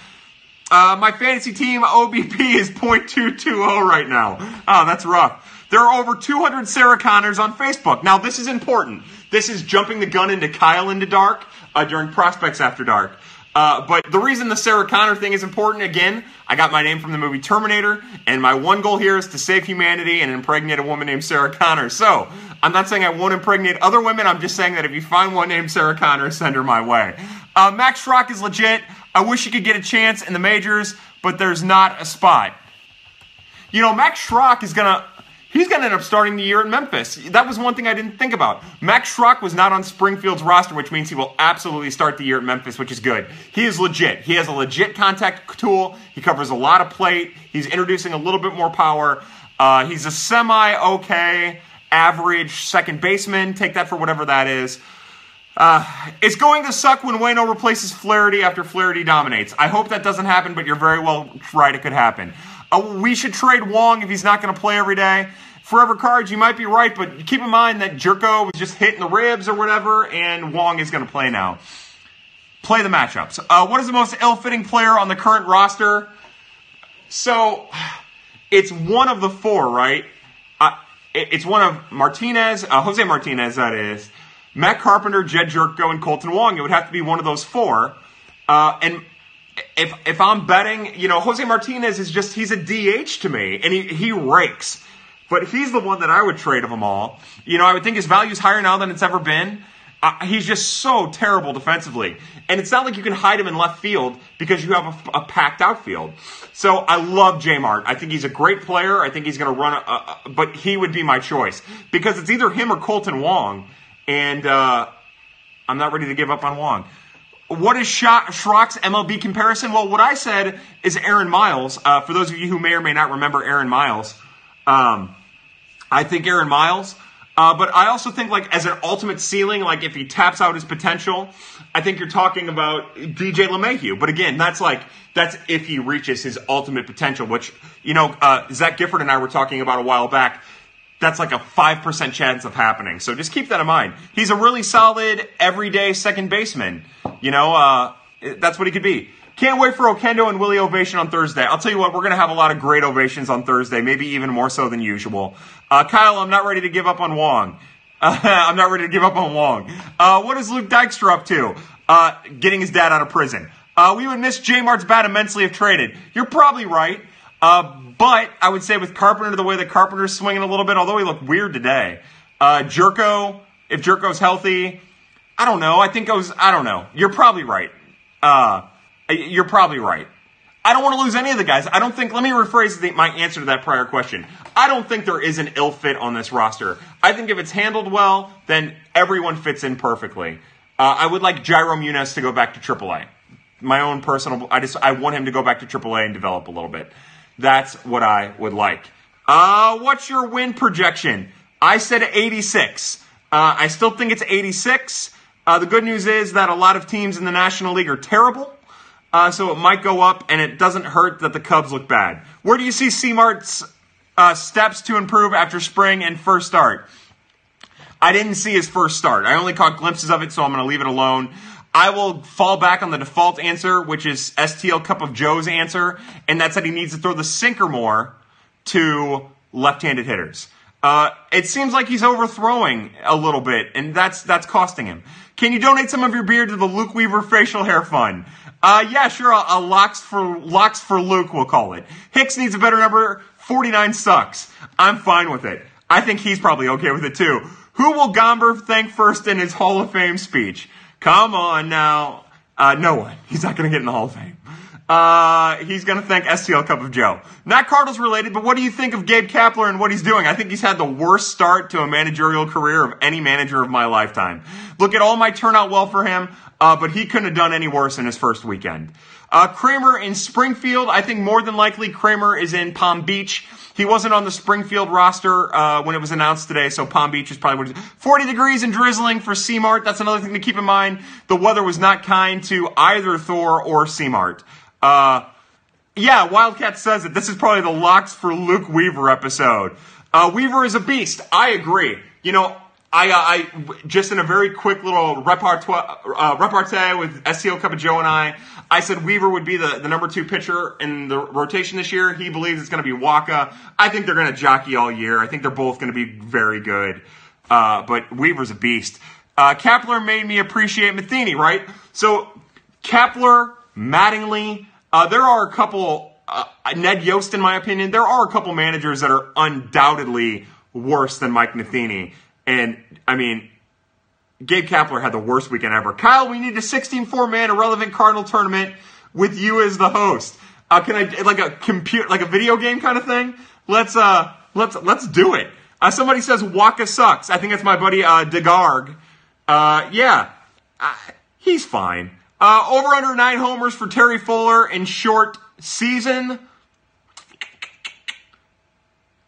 Uh, my fantasy team OBP is .220 right now. Oh, that's rough. There are over 200 Sarah Connors on Facebook. Now, this is important. This is jumping the gun into Kyle into dark uh, during Prospects After Dark. Uh, but the reason the Sarah Connor thing is important, again, I got my name from the movie Terminator, and my one goal here is to save humanity and impregnate a woman named Sarah Connor. So, I'm not saying I won't impregnate other women, I'm just saying that if you find one named Sarah Connor, send her my way. Uh, Max Schrock is legit. I wish he could get a chance in the majors, but there's not a spot. You know, Max Schrock is going to He's going to end up starting the year in Memphis. That was one thing I didn't think about. Max Schrock was not on Springfield's roster, which means he will absolutely start the year at Memphis, which is good. He is legit. He has a legit contact tool. He covers a lot of plate. He's introducing a little bit more power. Uh, he's a semi okay, average second baseman. Take that for whatever that is. Uh, it's going to suck when Wayno replaces Flaherty after Flaherty dominates. I hope that doesn't happen, but you're very well right. It could happen. Uh, we should trade Wong if he's not going to play every day. Forever Cards, you might be right, but keep in mind that Gyorko was just hitting the ribs or whatever, and Wong is going to play now. Play the matchups. Uh, what is the most ill-fitting player on the current roster? So, it's one of the four, right? Uh, it's one of Martinez, uh, Jose Martinez, that is. Matt Carpenter, Jedd Jerko, and Kolten Wong. It would have to be one of those four. Uh, and if if I'm betting, you know, Jose Martinez is just he's a DH to me, and he he rakes. But he's the one that I would trade of them all. You know, I would think his value is higher now than it's ever been. Uh, he's just so terrible defensively. And it's not like you can hide him in left field because you have a, a packed outfield. So I love J Mart. I think he's a great player. I think he's going to run, a, a, but he would be my choice because it's either him or Kolten Wong and uh, I'm not ready to give up on Wong. What is Schrock's MLB comparison? Well, what I said is Aaron Miles. Uh, for those of you who may or may not remember Aaron Miles, um, I think Aaron Miles. Uh, but I also think, like, as an ultimate ceiling, like if he taps out his potential, I think you're talking about DJ LeMahieu. But again, that's like that's if he reaches his ultimate potential, which you know uh, Zach Gifford and I were talking about a while back that's like a 5% chance of happening. So just keep that in mind. He's a really solid, everyday second baseman. You know, uh, that's what he could be. Can't wait for Oquendo and Willie Ovation on Thursday. I'll tell you what, we're going to have a lot of great ovations on Thursday, maybe even more so than usual. Uh, Kyle, I'm not ready to give up on Wong. Uh, I'm not ready to give up on Wong. Uh, what is Luke Dykstra up to? Uh, getting his dad out of prison. Uh, we would miss J Mart's bat immensely if traded. You're probably right. Uh, but I would say with Carpenter, the way that Carpenter's swinging a little bit, although he looked weird today, uh, Gyorko, if Gyorko's healthy, I don't know. I think I was, I don't know. You're probably right. Uh, you're probably right. I don't want to lose any of the guys. I don't think, let me rephrase the, my answer to that prior question. I don't think there is an ill fit on this roster. I think if it's handled well, then everyone fits in perfectly. Uh, I would like Jairo Munoz to go back to AAA. My own personal, I just, I want him to go back to AAA and develop a little bit. That's what I would like. Uh, what's your win projection? I said 86. Uh, I still think it's 86. Uh, the good news is that a lot of teams in the National League are terrible. Uh, so it might go up, and it doesn't hurt that the Cubs look bad. Where do you see C-Mart's uh, steps to improve after spring and first start? I didn't see his first start. I only caught glimpses of it, so I'm going to leave it alone. I will fall back on the default answer, which is STL Cup of Joe's answer, and that's that he needs to throw the sinker more to left-handed hitters. Uh, it seems like he's overthrowing a little bit, and that's that's costing him. Can you donate some of your beard to the Luke Weaver Facial Hair Fund? Uh, yeah, sure. A, a locks for locks for Luke, we'll call it. Hicks needs a better number. Forty-nine sucks. I'm fine with it. I think he's probably okay with it too. Who will Gomber thank first in his Hall of Fame speech? Come on now. Uh, no one. He's not going to get in the Hall of Fame. Uh, he's going to thank STL Cup of Joe. Not Cardinals related, but what do you think of Gabe Kapler and what he's doing? I think he's had the worst start to a managerial career of any manager of my lifetime. Look at all my turnout well for him, uh, but he couldn't have done any worse in his first weekend. Uh, Kramer in Springfield. I think more than likely Kramer is in Palm Beach. He wasn't on the Springfield roster uh, when it was announced today, so Palm Beach is probably what it is. 40 degrees and drizzling for C-Mart. That's another thing to keep in mind. The weather was not kind to either Thor or C-Mart. Uh, yeah, Wildcat says it. This is probably the locks for Luke Weaver episode. Uh, Weaver is a beast. I agree. You know, I, uh, I just in a very quick little repartee, uh, repartee with STL Cup of Joe and I, I said Weaver would be the, the number two pitcher in the rotation this year. He believes it's going to be Wacha. I think they're going to jockey all year. I think they're both going to be very good. Uh, but Weaver's a beast. Uh, Kapler made me appreciate Matheny, right? So Kapler, Mattingly, uh, there are a couple, uh, Ned Yost, in my opinion, there are a couple managers that are undoubtedly worse than Mike Matheny. And, I mean, Gabe Kapler had the worst weekend ever. Kyle, we need a 16-4 man irrelevant Cardinal tournament with you as the host. Uh, can I like a compute like a video game kind of thing? Let's uh let's let's do it. Uh, somebody says Wacha sucks. I think it's my buddy uh, Degarg. Uh, yeah, uh, he's fine. Uh, over under nine homers for Terry Fuller in short season.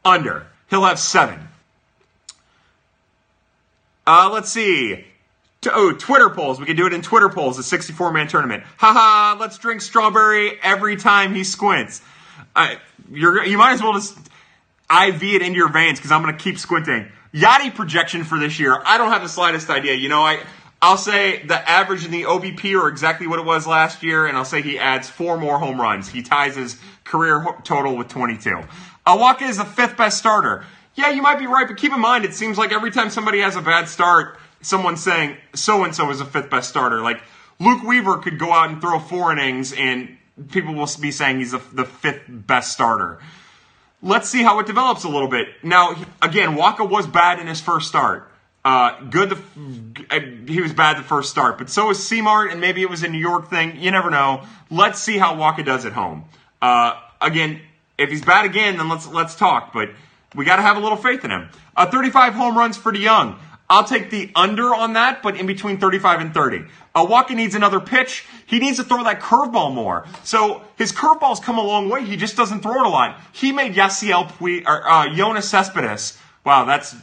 Under. He'll have seven. Uh, let's see. Oh, Twitter polls. We can do it in Twitter polls, a 64 man tournament. Haha, let's drink strawberry every time he squints. You might as well just IV it into your veins because I'm going to keep squinting. Yachty projection for this year. I don't have the slightest idea. You know, I, I'll say the average in the OBP are exactly what it was last year, and I'll say he adds four more home runs. He ties his career total with 22. Awaka is the fifth best starter. Yeah, you might be right, but keep in mind, it seems like every time somebody has a bad start, someone's saying so and so is the fifth best starter. Like Luke Weaver could go out and throw four innings, and people will be saying he's the, the fifth best starter. Let's see how it develops a little bit. Now, again, Wacha was bad in his first start. Uh, good, the, he was bad the first start, but so was C-Mart, and maybe it was a New York thing. You never know. Let's see how Wacha does at home. Uh, again, if he's bad again, then let's let's talk. But we got to have a little faith in him. Uh, 35 home runs for DeJong. I'll take the under on that, but in between 35 and 30. Uh, Wacha needs another pitch. He needs to throw that curveball more. So his curveball's come a long way. He just doesn't throw it a lot. He made Yasiel Puig, or uh, Yoenis Cespedes. Wow, that's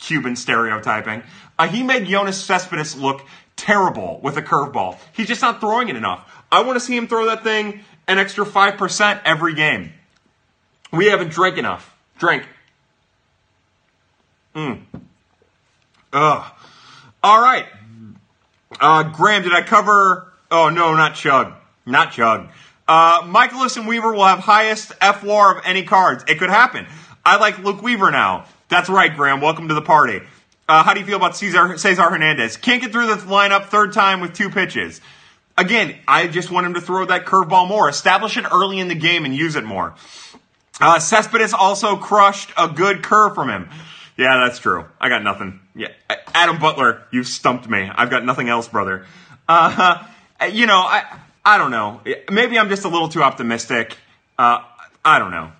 Cuban stereotyping. Uh, he made Yoenis Cespedes look terrible with a curveball. He's just not throwing it enough. I want to see him throw that thing an extra 5% every game. We haven't drank enough. Drink. Mm. Ugh. All right. Uh, Graham, did I cover? Oh no, not Chug, not Chug. Uh, Mikolas and Weaver will have highest F WAR of any cards. It could happen. I like Luke Weaver now. That's right, Graham. Welcome to the party. Uh, how do you feel about Cesar, Cesar Hernandez? Can't get through the lineup third time with two pitches. Again, I just want him to throw that curveball more. Establish it early in the game and use it more. Uh, Cespedes also crushed a good curve from him. Yeah, that's true. I got nothing. Yeah, Adam Butler, you've stumped me. I've got nothing else, brother. Uh, you know, I I don't know. Maybe I'm just a little too optimistic. Uh, I don't know.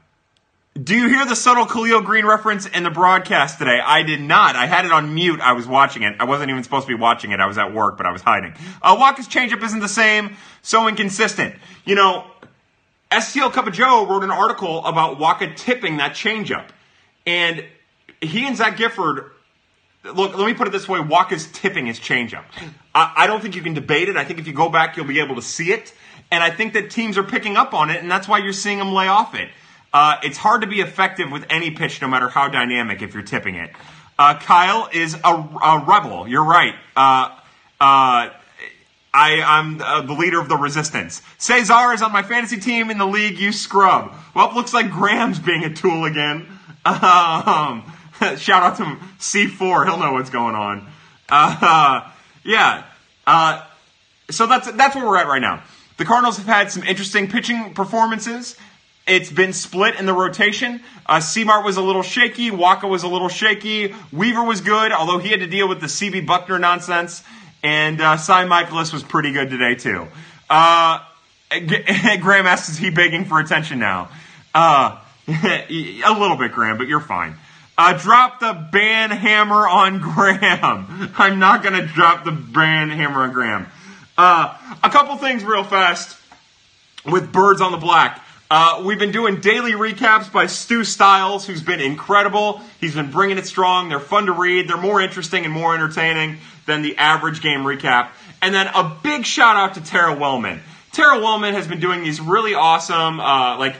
Do you hear the subtle Khalil Greene reference in the broadcast today? I did not. I had it on mute. I was watching it. I wasn't even supposed to be watching it. I was at work, but I was hiding. Uh, Wacha's changeup isn't the same. So inconsistent. You know, STL Cup of Joe wrote an article about Wacha tipping that changeup. And he and Zach Gifford, look, let me put it this way Wacha's tipping his changeup. I, I don't think you can debate it. I think if you go back, you'll be able to see it. And I think that teams are picking up on it, and that's why you're seeing them lay off it. Uh, it's hard to be effective with any pitch, no matter how dynamic, if you're tipping it. Uh, Kyle is a, a rebel. You're right. Uh, uh, I, I'm uh, the leader of the resistance. Cesar is on my fantasy team in the league. You scrub. Well, it looks like Graham's being a tool again. Um, shout out to C4. He'll know what's going on. Uh, yeah. So that's that's where we're at right now. The Cardinals have had some interesting pitching performances. It's been split in the rotation. Uh, C-Mart was a little shaky. Wacha was a little shaky. Weaver was good, although he had to deal with the CB Bucknor nonsense. And uh, Cy Mikolas was pretty good today, too. Uh, Graham asks, is he begging for attention now? Uh, a little bit, Graham, but you're fine. Uh, drop the ban hammer on Graham. I'm not going to drop the ban hammer on Graham. Uh, a couple things real fast with Birds on the Black. Uh, we've been doing daily recaps by Stu Stiles, who's been incredible. He's been bringing it strong. They're fun to read. They're more interesting and more entertaining than the average game recap. And then a big shout out to Tara Wellman. Tara Wellman has been doing these really awesome, uh, like,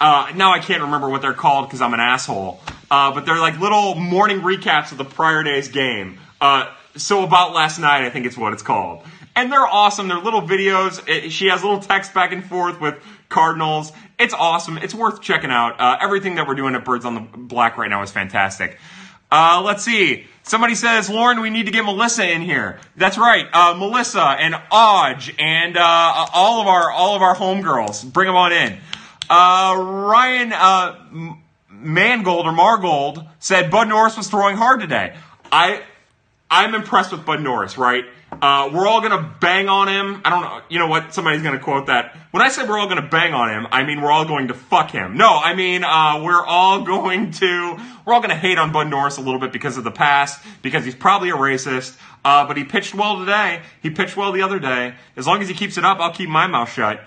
uh, now I can't remember what they're called because I'm an asshole. Uh, but they're like little morning recaps of the prior day's game. Uh, so about last night, I think it's what it's called. And they're awesome. They're little videos. She has little text back and forth with Cardinals. It's awesome. It's worth checking out. Uh, everything that we're doing at Birds on the Black right now is fantastic. Uh, let's see. Somebody says, Lauren, we need to get Melissa in here. That's right. Uh, Melissa and Odge and uh, all of our all of our homegirls. Bring them on in. Uh, Ryan uh, Mangold or Margold said Bud Norris was throwing hard today. I I'm impressed with Bud Norris. Right. Uh, we're all gonna bang on him. I don't know. You know what? Somebody's gonna quote that. When I say we're all gonna bang on him, I mean we're all going to fuck him. No, I mean uh, we're all going to we're all gonna hate on Bud Norris a little bit because of the past, because he's probably a racist. Uh, but he pitched well today. He pitched well the other day. As long as he keeps it up, I'll keep my mouth shut.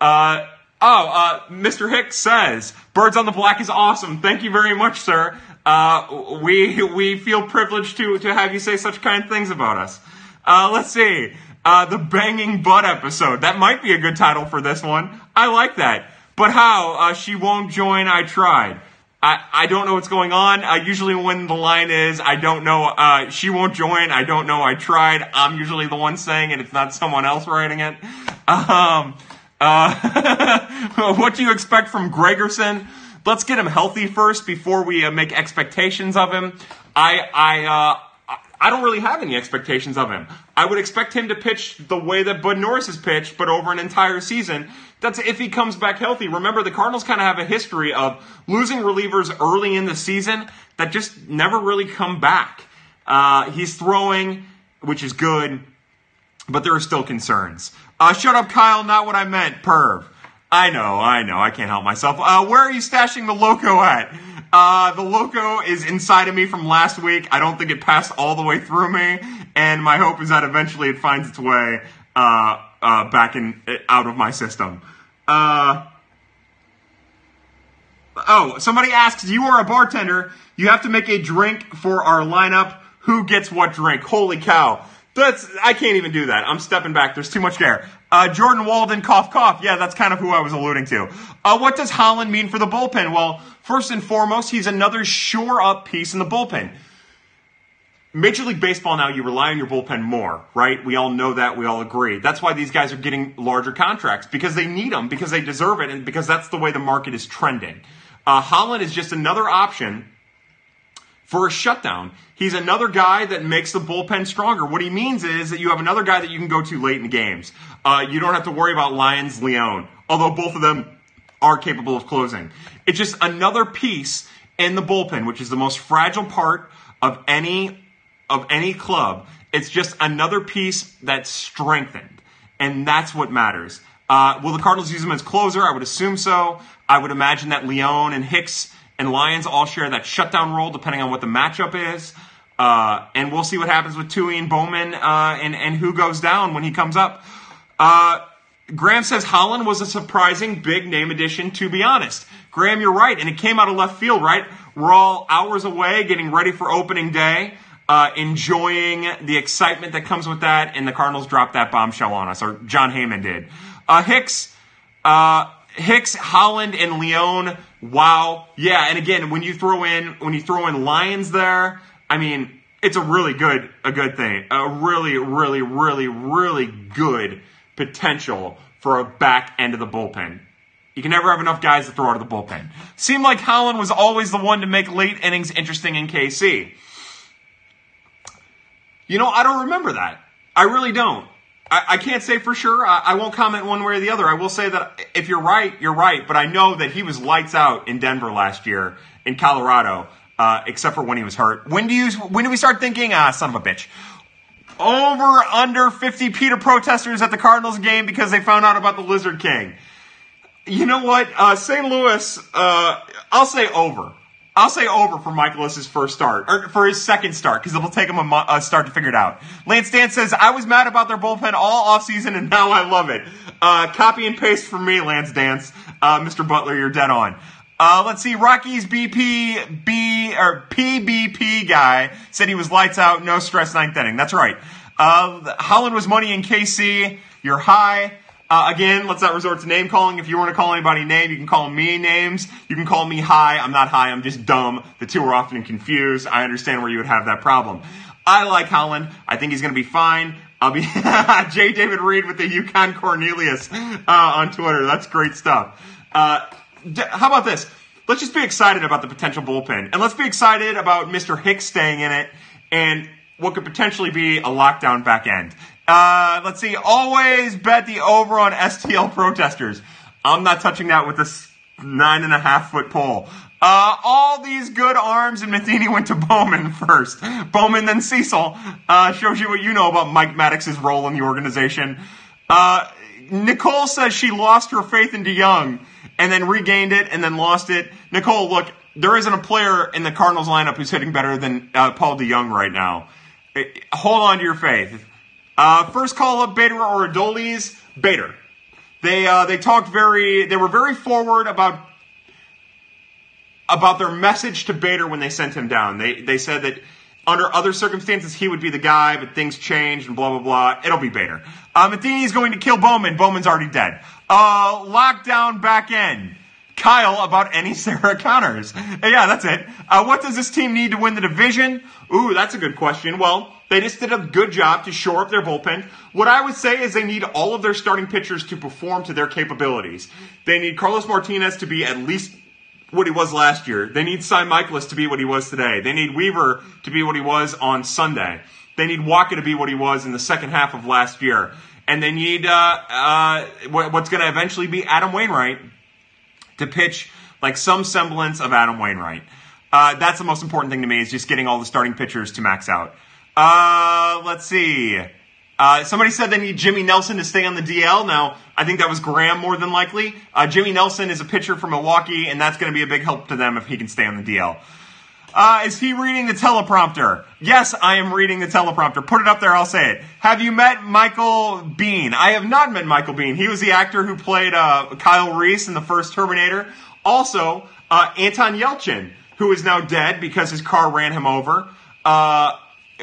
Uh, oh, uh, Mr. Hicks says Birds on the Black is awesome. Thank you very much, sir. Uh, we we feel privileged to to have you say such kind things about us. Uh, let's see. Uh, the banging butt episode. That might be a good title for this one. I like that. But how? Uh, she won't join. I tried. I, I don't know what's going on. Uh, usually when the line is, I don't know, uh, she won't join. I don't know. I tried. I'm usually the one saying it. It's not someone else writing it. Um, uh, what do you expect from Gregerson? Let's get him healthy first before we uh, make expectations of him. I, I, uh, I don't really have any expectations of him. I would expect him to pitch the way that Bud Norris has pitched, but over an entire season. That's if he comes back healthy. Remember, the Cardinals kind of have a history of losing relievers early in the season that just never really come back. Uh, he's throwing, which is good, but there are still concerns. Uh, shut up, Kyle. Not what I meant. Perv. I know, I know. I can't help myself. Uh, where are you stashing the loco at? Uh, the loco is inside of me from last week. I don't think it passed all the way through me, and my hope is that eventually it finds its way uh, uh, back in out of my system. Uh, oh, somebody asks, you are a bartender. You have to make a drink for our lineup. Who gets what drink? Holy cow! That's I can't even do that. I'm stepping back. There's too much there. Uh, Jordan Walden, cough, cough. Yeah, that's kind of who I was alluding to. Uh, what does Holland mean for the bullpen? Well, first and foremost, he's another shore up piece in the bullpen. Major League Baseball now, you rely on your bullpen more, right? We all know that. We all agree. That's why these guys are getting larger contracts because they need them, because they deserve it, and because that's the way the market is trending. Uh, Holland is just another option for a shutdown. He's another guy that makes the bullpen stronger. What he means is that you have another guy that you can go to late in the games. Uh, you don't have to worry about Lyons, Leone, although both of them are capable of closing. It's just another piece in the bullpen, which is the most fragile part of any of any club. It's just another piece that's strengthened, and that's what matters. Uh, will the Cardinals use him as closer? I would assume so. I would imagine that Leone and Hicks and Lyons all share that shutdown role, depending on what the matchup is. Uh, and we'll see what happens with Tui and Bowman uh, and, and who goes down when he comes up. Uh, Graham says Holland was a surprising big name addition, to be honest. Graham, you're right, and it came out of left field, right? We're all hours away getting ready for opening day, uh, enjoying the excitement that comes with that, and the Cardinals dropped that bombshell on us, or Jon Heyman did. Uh, Hicks, uh, Hicks, Holland, and Leone. Wow, yeah, and again, when you throw in when you throw in Lyons there, I mean, it's a really good a good thing, a really, really, really, really good potential for a back end of the bullpen. You can never have enough guys to throw out of the bullpen. Seemed like Holland was always the one to make late innings interesting in KC. You know, I don't remember that. I really don't. I, I can't say for sure. I, I, won't comment one way or the other. I will say that if you're right, you're right. But I know that he was lights out in Denver last year, in Colorado, uh, except for when he was hurt. When do you? When do we start thinking? Ah, son of a bitch. Over under 50 PETA protesters at the Cardinals game because they found out about the Lizard King. You know what? Uh, St. Louis, uh, I'll say over. I'll say over for Mikolas's first start, or for his second start, because it'll take him a, mo- a, start to figure it out. Lance Dance says, I was mad about their bullpen all offseason, and now I love it. Uh, copy and paste for me, Lance Dance. Uh, Mr. Butler, you're dead on. Uh, let's see, Rocky's BP, B, or PBP guy said he was lights out, no stress ninth inning. That's right. Uh, Holland was money in KC. You're high. Uh, again, let's not resort to name calling. If you want to call anybody name, you can call me names. You can call me high. I'm not high. I'm just dumb. The two are often confused. I understand where you would have that problem. I like Holland. I think he's going to be fine. I'll be J. David Reed with the Yukon Cornelius uh, on Twitter. That's great stuff. Uh, how about this? Let's just be excited about the potential bullpen, and let's be excited about Mr. Hicks staying in it, and what could potentially be a lockdown back end. Uh, let's see. Always bet the over on STL protesters. I'm not touching that with this nine and a half foot pole. Uh, all these good arms, and Matheny went to Bowman first. Bowman, then Cecil. Uh, shows you what you know about Mike Maddux's role in the organization. Uh, Nicole says she lost her faith in DeJong and then regained it and then lost it. Nicole, look, there isn't a player in the Cardinals lineup who's hitting better than uh, Paul DeJong right now. Hold on to your faith. Uh, first call up Bader or Adolis. Bader. They uh, they talked very. They were very forward about about their message to Bader when they sent him down. They they said that under other circumstances he would be the guy, but things changed and blah blah blah. It'll be Bader. Uh, Matheny's going to kill Bowman. Bowman's already dead. Uh, lockdown back end. Kyle about any Sarah Connors. Yeah, that's it. Uh, what does this team need to win the division? Ooh, that's a good question. Well, they just did a good job to shore up their bullpen. What I would say is they need all of their starting pitchers to perform to their capabilities. They need Carlos Martinez to be at least what he was last year. They need Cy Mikolas to be what he was today. They need Weaver to be what he was on Sunday. They need Wacha to be what he was in the second half of last year. And they need uh, uh, what's going to eventually be Adam Wainwright to pitch like some semblance of Adam Wainwright. Uh, that's the most important thing to me is just getting all the starting pitchers to max out. Uh, let's see. Uh, somebody said they need Jimmy Nelson to stay on the DL. Now, I think that was Graham more than likely. Uh, Jimmy Nelson is a pitcher from Milwaukee, and that's going to be a big help to them if he can stay on the DL. Uh, is he reading the teleprompter? Yes, I am reading the teleprompter. Put it up there, I'll say it. Have you met Michael Biehn? I have not met Michael Biehn. He was the actor who played uh, Kyle Reese in the first Terminator. Also, uh, Anton Yelchin, who is now dead because his car ran him over, uh,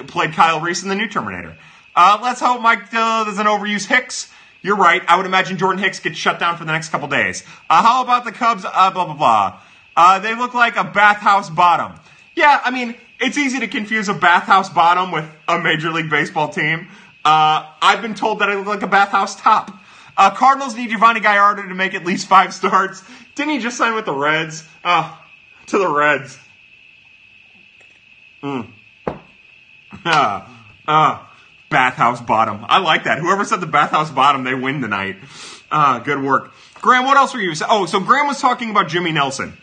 played Kyle Reese in the new Terminator. Uh, let's hope Mike uh, doesn't overuse Hicks. You're right. I would imagine Jordan Hicks gets shut down for the next couple days. how about the Cubs? blah, blah, blah. they look like a bathhouse bottom. Yeah, I mean, it's easy to confuse a bathhouse bottom with a Major League Baseball team. Uh, I've been told that I look like a bathhouse top. Uh, Cardinals need Yovani Gallardo to make at least five starts. Didn't he just sign with the Reds? Uh, to the Reds. Mm. Uh, uh, bathhouse bottom. I like that. Whoever said the bathhouse bottom, they win tonight. Uh, good work. Graham, what else were you? Oh, so Graham was talking about Jimmy Nelson.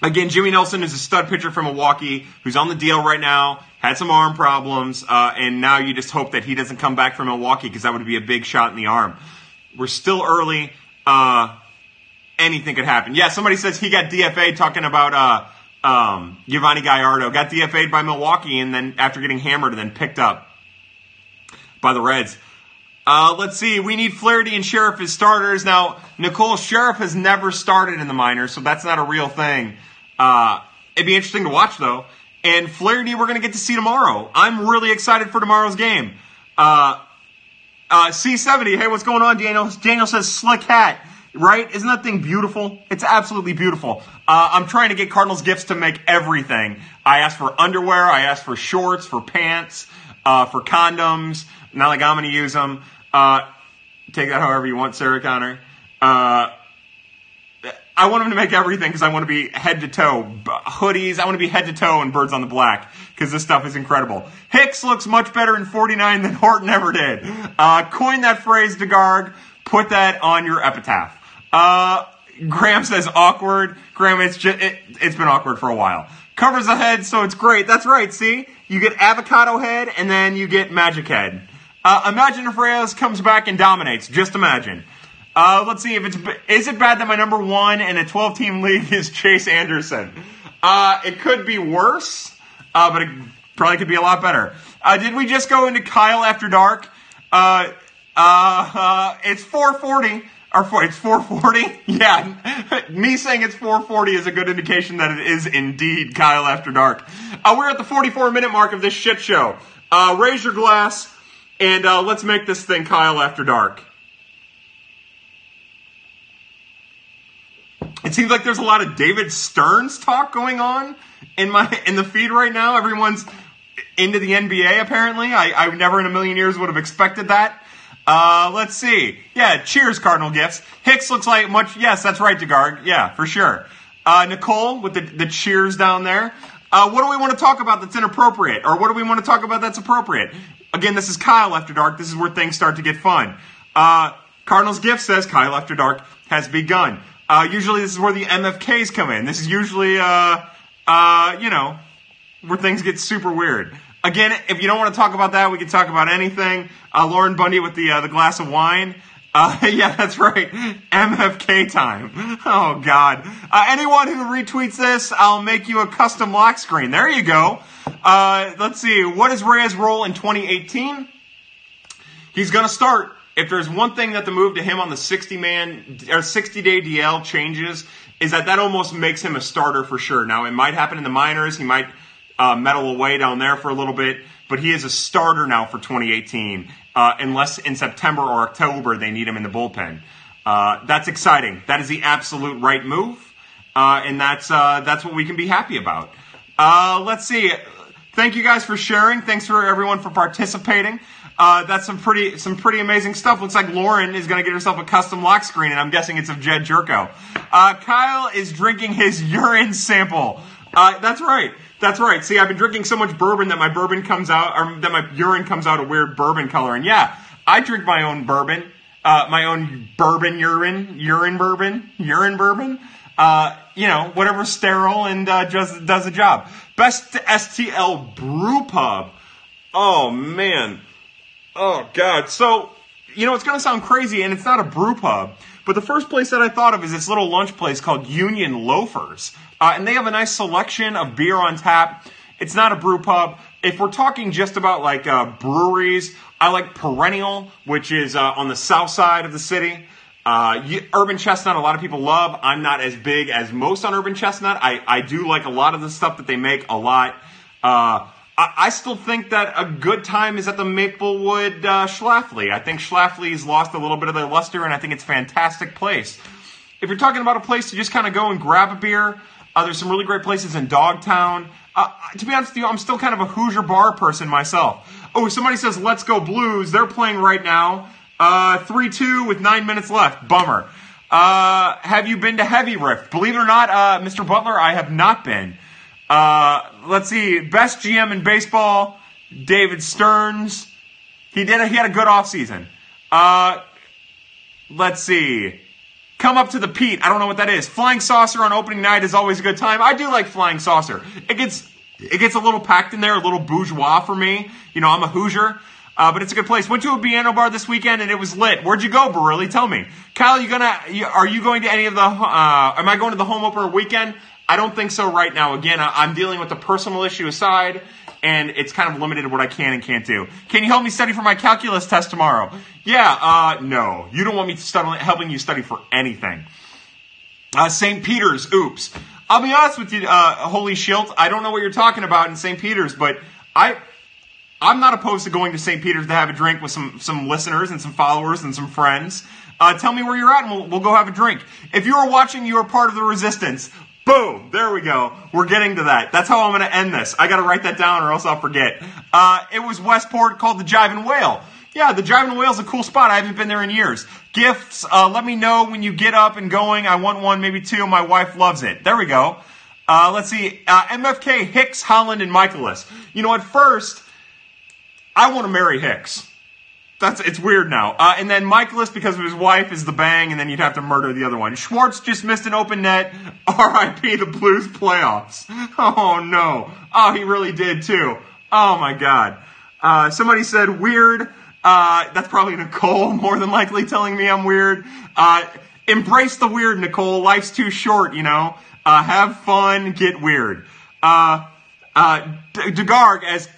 Again, Jimmy Nelson is a stud pitcher from Milwaukee who's on the deal right now, had some arm problems, uh, and now you just hope that he doesn't come back from Milwaukee because that would be a big shot in the arm. We're still early. Uh, anything could happen. Yeah, somebody says he got DFA talking about uh, um, Yovani Gallardo. Got DFA'd by Milwaukee and then after getting hammered and then picked up by the Reds. Uh, let's see. We need Flaherty and Sheriff as starters. Now, Nicole Sheriff has never started in the minors, so that's not a real thing. Uh, it'd be interesting to watch though. And Flaherty, we're going to get to see tomorrow. I'm really excited for tomorrow's game. Uh, uh, C70, hey, what's going on, Daniel? Daniel says slick hat, right? Isn't that thing beautiful? It's absolutely beautiful. Uh, I'm trying to get Cardinals gifts to make everything. I asked for underwear, I asked for shorts, for pants, uh, for condoms. Not like I'm going to use them. Uh, take that however you want, Sarah Connor. Uh, I want him to make everything because I want to be head to toe. Hoodies, I want to be head to toe in Birds on the Black because this stuff is incredible. Hicks looks much better in 49 than Horton ever did. Uh, coin that phrase, DeGarg. Put that on your epitaph. Uh, Graham says awkward. Graham, it's just, it, it's been awkward for a while. Covers the head, so it's great. That's right, see? You get avocado head and then you get magic head. Uh, imagine if Reyes comes back and dominates. Just imagine. Uh, let's see if it's is it bad that my number one in a 12 team league is Chase Anderson. Uh, it could be worse, uh, but it probably could be a lot better. Uh, did we just go into Kyle after dark? Uh, uh, it's 440. Or four, it's 440. Yeah, me saying it's 440 is a good indication that it is indeed Kyle after dark. we're at the 44 minute mark of this shit show. raise your glass and let's make this thing Kyle after dark. It seems like there's a lot of David Stearns talk going on in my in the feed right now. Everyone's into the NBA apparently. I, I never in a million years would have expected that. Uh, let's see. Yeah, cheers, Cardinal Gifts. Hicks looks like much. Yes, that's right, DeGarg. Yeah, for sure. Uh, Nicole with the, the cheers down there. Uh, what do we want to talk about that's inappropriate? Or what do we want to talk about that's appropriate? Again, this is Kyle After Dark. This is where things start to get fun. Uh, Cardinals Gift says Kyle After Dark has begun. Uh, usually, this is where the MFKs come in. This is usually, uh, uh, you know, where things get super weird. Again, if you don't want to talk about that, we can talk about anything. Uh, Lauren Bundy with the uh, the glass of wine. Uh, yeah, that's right. MFK time. Oh God. Uh, anyone who retweets this, I'll make you a custom lock screen. There you go. Uh, let's see. What is Reyes' role in 2018? He's going to start. If there's one thing that the move to him on the 60 man or 60 day DL changes, is that that almost makes him a starter for sure. Now it might happen in the minors. He might uh, meddle away down there for a little bit, but he is a starter now for 2018, uh, unless in September or October they need him in the bullpen. Uh, that's exciting. That is the absolute right move, uh, and that's uh, that's what we can be happy about. Uh, let's see. Thank you guys for sharing. Thanks for everyone for participating. that's some pretty some pretty amazing stuff. Looks like Lauren is going to get herself a custom lock screen, and I'm guessing it's of Jedd Gyorko. Kyle is drinking his urine sample. that's right. That's right. See, I've been drinking so much bourbon that my bourbon comes out, or that my urine comes out a weird bourbon color. And yeah, I drink my own bourbon, uh, my own bourbon urine, urine bourbon, urine bourbon. Uh, you know, whatever sterile and uh, just does the job. Best STL brew pub. Oh man. Oh god. So, you know, it's gonna sound crazy, and it's not a brew pub. But the first place that I thought of is this little lunch place called Union Loafers. Uh, and they have a nice selection of beer on tap. It's not a brew pub. If we're talking just about like uh, breweries, I like Perennial, which is uh, on the south side of the city. Uh, Urban Chestnut, a lot of people love. I'm not as big as most on Urban Chestnut. I, I do like a lot of the stuff that they make a lot. Uh, I, still think that a good time is at the Maplewood uh, Schlafly. I think Schlafly's lost a little bit of their luster, and I think it's a fantastic place. If you're talking about a place to just kind of go and grab a beer, uh, there's some really great places in Dogtown. Uh, to be honest with you, I'm still kind of a Hoosier bar person myself. Oh, somebody says Let's Go Blues. They're playing right now. Uh, 3 2 with nine minutes left. Bummer. Uh, have you been to Heavy Riff? Believe it or not, uh, Mr. Butler, I have not been. Uh, let's see. Best GM in baseball, David Stearns. He did. A, he had a good offseason. Uh, let's see. Come up to the Pete. I don't know what that is. Flying saucer on opening night is always a good time. I do like flying saucer. It gets it gets a little packed in there, a little bourgeois for me. You know, I'm a Hoosier. Uh, but it's a good place. Went to a piano bar this weekend and it was lit. Where'd you go, Barilli? Tell me. Kyle, you gonna? are you going to any of the? Uh, am I going to the home opener weekend? I don't think so right now. Again, I, I'm dealing with the personal issue aside and it's kind of limited what I can and can't do. Can you help me study for my calculus test tomorrow? Yeah, uh, no. You don't want me to study, helping you study for anything. Uh, St. Peter's, oops. I'll be honest with you, uh, Holy Shield, I don't know what you're talking about in St. Peter's, but I, I'm not opposed to going to St. Peter's to have a drink with some, some listeners and some followers and some friends. Uh, tell me where you're at and we'll, we'll go have a drink. If you are watching, you are part of the resistance. Boom! There we go. We're getting to that. That's how I'm going to end this. I got to write that down or else I'll forget. Uh, it was Westport called the Jiving Whale. Yeah, the Jiving Whale is a cool spot. I haven't been there in years. Gifts, uh, let me know when you get up and going. I want one, maybe two. My wife loves it. There we go. Uh, let's see. Uh, MFK, Hicks, Holland, and Mikolas. You know, at first, I want to marry Hicks. That's it's weird now. Uh, and then Mikolas, because of his wife, is the bang, and then you'd have to murder the other one. Schwartz just missed an open net. R.I.P. the Blues playoffs. Oh no. Oh, he really did too. Oh my God. Uh, somebody said weird. Uh, that's probably Nicole, more than likely telling me I'm weird. Uh, embrace the weird, Nicole. Life's too short, you know. Uh, have fun, get weird. Uh, uh, Degarg, as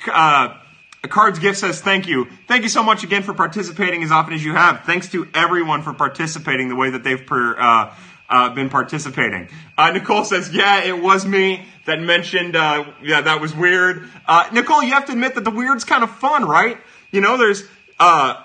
a Cards Gift says, thank you. Thank you so much again for participating as often as you have. Thanks to everyone for participating the way that they've per, uh, uh, been participating. Uh, Nicole says, yeah, it was me that mentioned, uh, yeah, that was weird. Uh, Nicole, you have to admit that the weird's kind of fun, right? You know, there's, uh,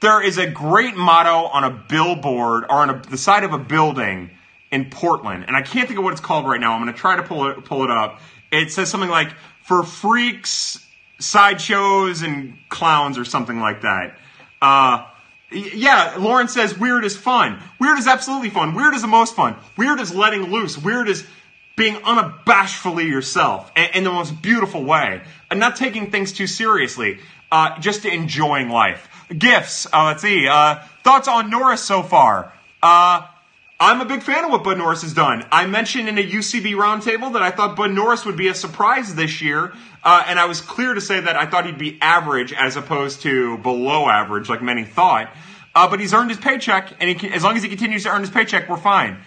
there is a great motto on a billboard or on a, the side of a building in Portland, and I can't think of what it's called right now. I'm going to try to pull it, pull it up. It says something like, for freaks sideshows and clowns or something like that. Uh, yeah, Lauren says weird is fun. Weird is absolutely fun. Weird is the most fun. Weird is letting loose. Weird is being unabashedly yourself in the most beautiful way and not taking things too seriously. Uh, just enjoying life. Gifts. Uh, let's see. Uh, thoughts on Norris so far? Uh, I'm a big fan of what Bud Norris has done. I mentioned in a UCB roundtable that I thought Bud Norris would be a surprise this year, uh, and I was clear to say that I thought he'd be average as opposed to below average, like many thought. Uh, but he's earned his paycheck, and can, as long as he continues to earn his paycheck, we're fine.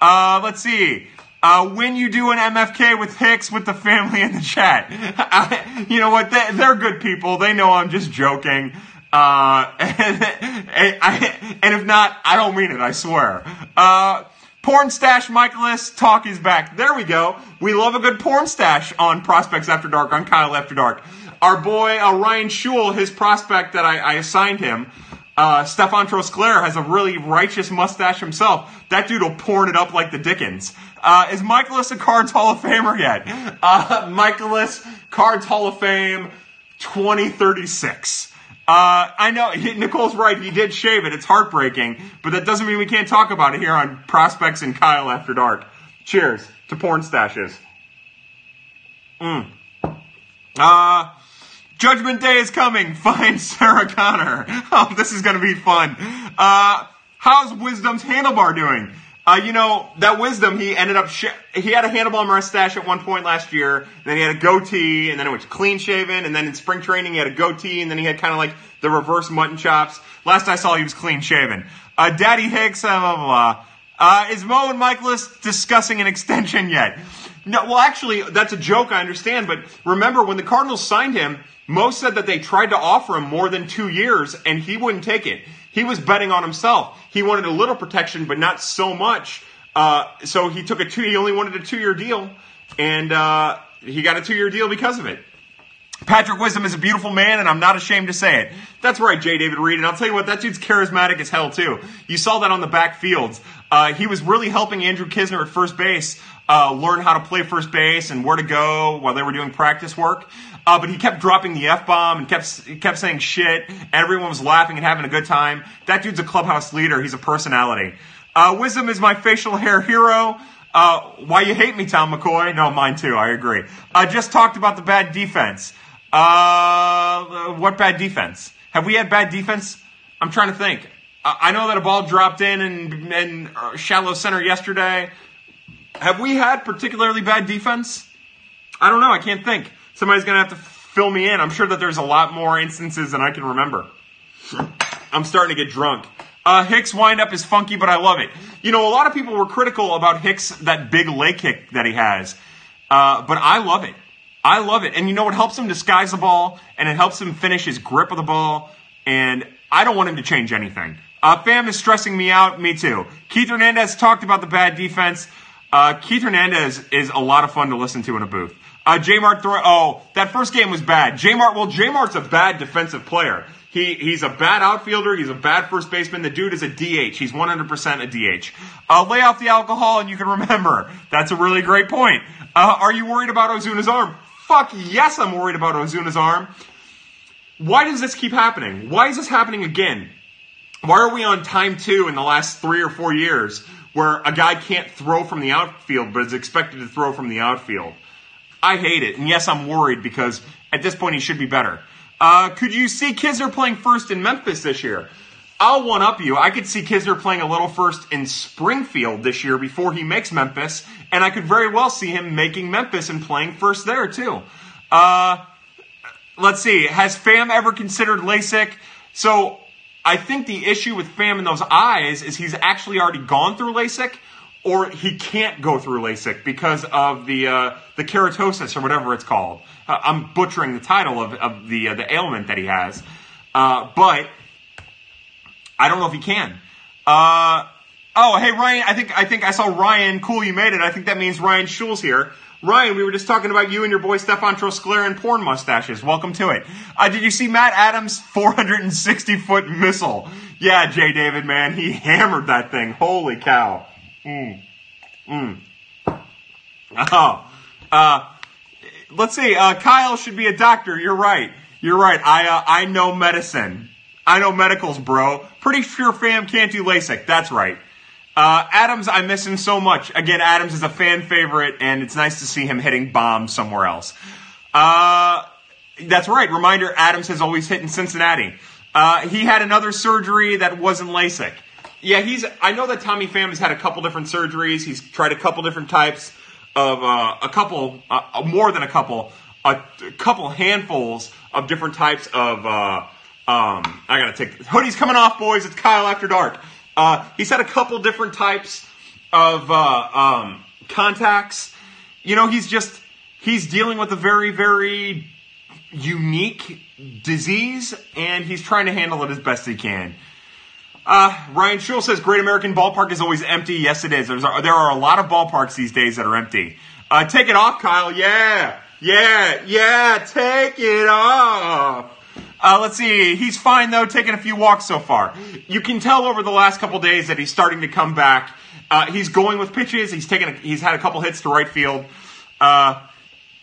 Uh, let's see. Uh, when you do an MFK with Hicks with the family in the chat, I, you know what? They, are good people. They know I'm just joking. Uh, and, and, I, and, if not, I don't mean it. I swear. Uh, porn stash Mikolas talk is back. There we go. We love a good porn stash on Prospects After Dark on Kyle After Dark. Our boy uh, Ryan Schul, his prospect that I, I assigned him. Uh, Stefan Trosclair has a really righteous mustache himself. That dude will porn it up like the Dickens. Uh, is Mikolas a Cards Hall of Famer yet? Uh, Mikolas, Cards Hall of Fame, 2036. Uh, I know Nicole's right. He did shave it. It's heartbreaking, but that doesn't mean we can't talk about it here on Prospects and Kyle After Dark. Cheers to porn stashes. Mm. Uh, Judgment Day is coming. Find Sarah Connor. Oh, this is going to be fun. Uh, how's Wisdom's handlebar doing? Uh, you know, that wisdom, he ended up, sh- he had a handlebar mustache at one point last year, then he had a goatee, and then it was clean shaven, and then in spring training he had a goatee, and then he had kind of like the reverse mutton chops. Last I saw he was clean shaven. Uh, Daddy Hicks, blah, blah, blah. Uh, is Mo and Mikolas discussing an extension yet? No, well, actually, that's a joke, I understand, but remember when the Cardinals signed him, Mo said that they tried to offer him more than two years, and he wouldn't take it. He was betting on himself. He wanted a little protection, but not so much. Uh, so he took a two. He only wanted a two-year deal, and uh, he got a two-year deal because of it. Patrick Wisdom is a beautiful man, and I'm not ashamed to say it. That's right, J. David Reed. And I'll tell you what, that dude's charismatic as hell, too. You saw that on the back fields. Uh, he was really helping Andrew Knizner at first base uh, learn how to play first base and where to go while they were doing practice work. Uh, but he kept dropping the f bomb and kept kept saying shit. Everyone was laughing and having a good time. That dude's a clubhouse leader. He's a personality. Uh, Wisdom is my facial hair hero. Uh, why you hate me, Tom McCoy? No, mine too. I agree. I just talked about the bad defense. Uh, what bad defense? Have we had bad defense? I'm trying to think. I know that a ball dropped in and, and uh, shallow center yesterday. Have we had particularly bad defense? I don't know. I can't think. Somebody's going to have to fill me in. I'm sure that there's a lot more instances than I can remember. I'm starting to get drunk. Uh, Hicks windup is funky, but I love it. You know, a lot of people were critical about Hicks, that big leg kick that he has. Uh, but I love it. I love it. And you know, it helps him disguise the ball, and it helps him finish his grip of the ball. And I don't want him to change anything. Uh, Pham is stressing me out. Me too. Keith Hernandez talked about the bad defense. Uh, Keith Hernandez is a lot of fun to listen to in a booth. Uh, J Mart throw. Oh, that first game was bad. J Mart. Well, J Mart's a bad defensive player. He he's a bad outfielder. He's a bad first baseman. The dude is a DH. He's 100% a DH. Uh, lay off the alcohol and you can remember. That's a really great point. Uh, are you worried about Ozuna's arm? Fuck yes, I'm worried about Ozuna's arm. Why does this keep happening? Why is this happening again? Why are we on time two in the last three or four years where a guy can't throw from the outfield but is expected to throw from the outfield? I hate it. And yes, I'm worried because at this point he should be better. Uh, could you see Knizner playing first in Memphis this year? I'll one up you. I could see Knizner playing a little first in Springfield this year before he makes Memphis, and I could very well see him making Memphis and playing first there too. Uh, let's see. Has Pham ever considered LASIK? So I think the issue with Pham in those eyes is he's actually already gone through LASIK, or he can't go through LASIK because of the uh, the keratosis or whatever it's called. Uh, I'm butchering the title of, of the uh, the ailment that he has, uh, but I don't know if he can. Uh, oh, hey Ryan, I think I think I saw Ryan. Cool, you made it. I think that means Ryan Schul's here. Ryan, we were just talking about you and your boy Stefan Trosclair and porn mustaches. Welcome to it. Uh, did you see Matt Adams' 460 foot missile? Yeah, Jay David, man, he hammered that thing. Holy cow. Mm. Mm. Oh. Uh, let's see. Uh, Kyle should be a doctor. You're right. You're right. I uh, I know medicine. I know medicals, bro. Pretty sure Pham can't do LASIK. That's right. Uh, Adams, I miss him so much. Again, Adams is a fan favorite, and it's nice to see him hitting bombs somewhere else. Uh, that's right. Reminder: Adams has always hit in Cincinnati. Uh, he had another surgery that wasn't LASIK. yeah, he's. I know that Tommy Pham has had a couple different surgeries. He's tried a couple different types of uh, a couple, uh, more than a couple, a, a, couple handfuls of different types of. Uh, um, I gotta take hoodies coming off, boys. It's Kyle after dark. Uh, he's had a couple different types of uh, um, contacts. You know, he's just he's dealing with a very very unique disease, and he's trying to handle it as best he can. Uh, Ryan Schul says Great American Ballpark is always empty. Yes, it is. There's there are a lot of ballparks these days that are empty. Uh, take it off, Kyle. Yeah, yeah, yeah. Take it off. Uh, let's see. He's fine though, taking a few walks so far. You can tell over the last couple days that he's starting to come back. Uh, he's going with pitches. He's taken. A, he's had a couple hits to right field. Uh,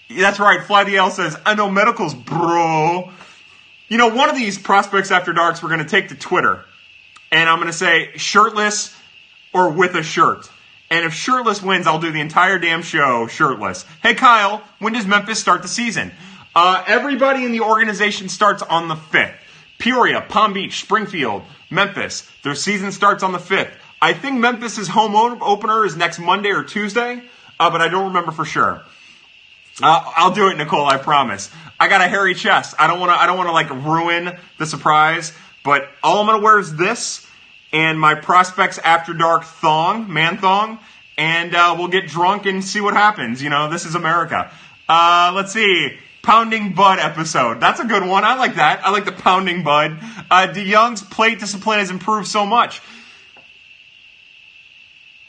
that's right. Fly the L says, "I know medicals, bro." You know, one of these prospects after darks, we're going to take to Twitter and I'm going to say shirtless or with a shirt. And if shirtless wins, I'll do the entire damn show shirtless. Hey, Kyle, when does Memphis start the season? Uh, everybody in the organization starts on the 5th. Peoria, Palm Beach, Springfield, Memphis. Their season starts on the 5th. I think Memphis's home opener is next Monday or Tuesday, uh, but I don't remember for sure. Uh, I'll do it, Nicole. I promise. I got a hairy chest. I don't want to. I don't want to like ruin the surprise. But all I'm gonna wear is this and my Prospects After Dark thong, man thong, and uh, we'll get drunk and see what happens. You know, this is America. Uh, let's see. Pounding Bud episode. That's a good one. I like that. I like the Pounding Bud. Uh, DeJong's plate discipline has improved so much.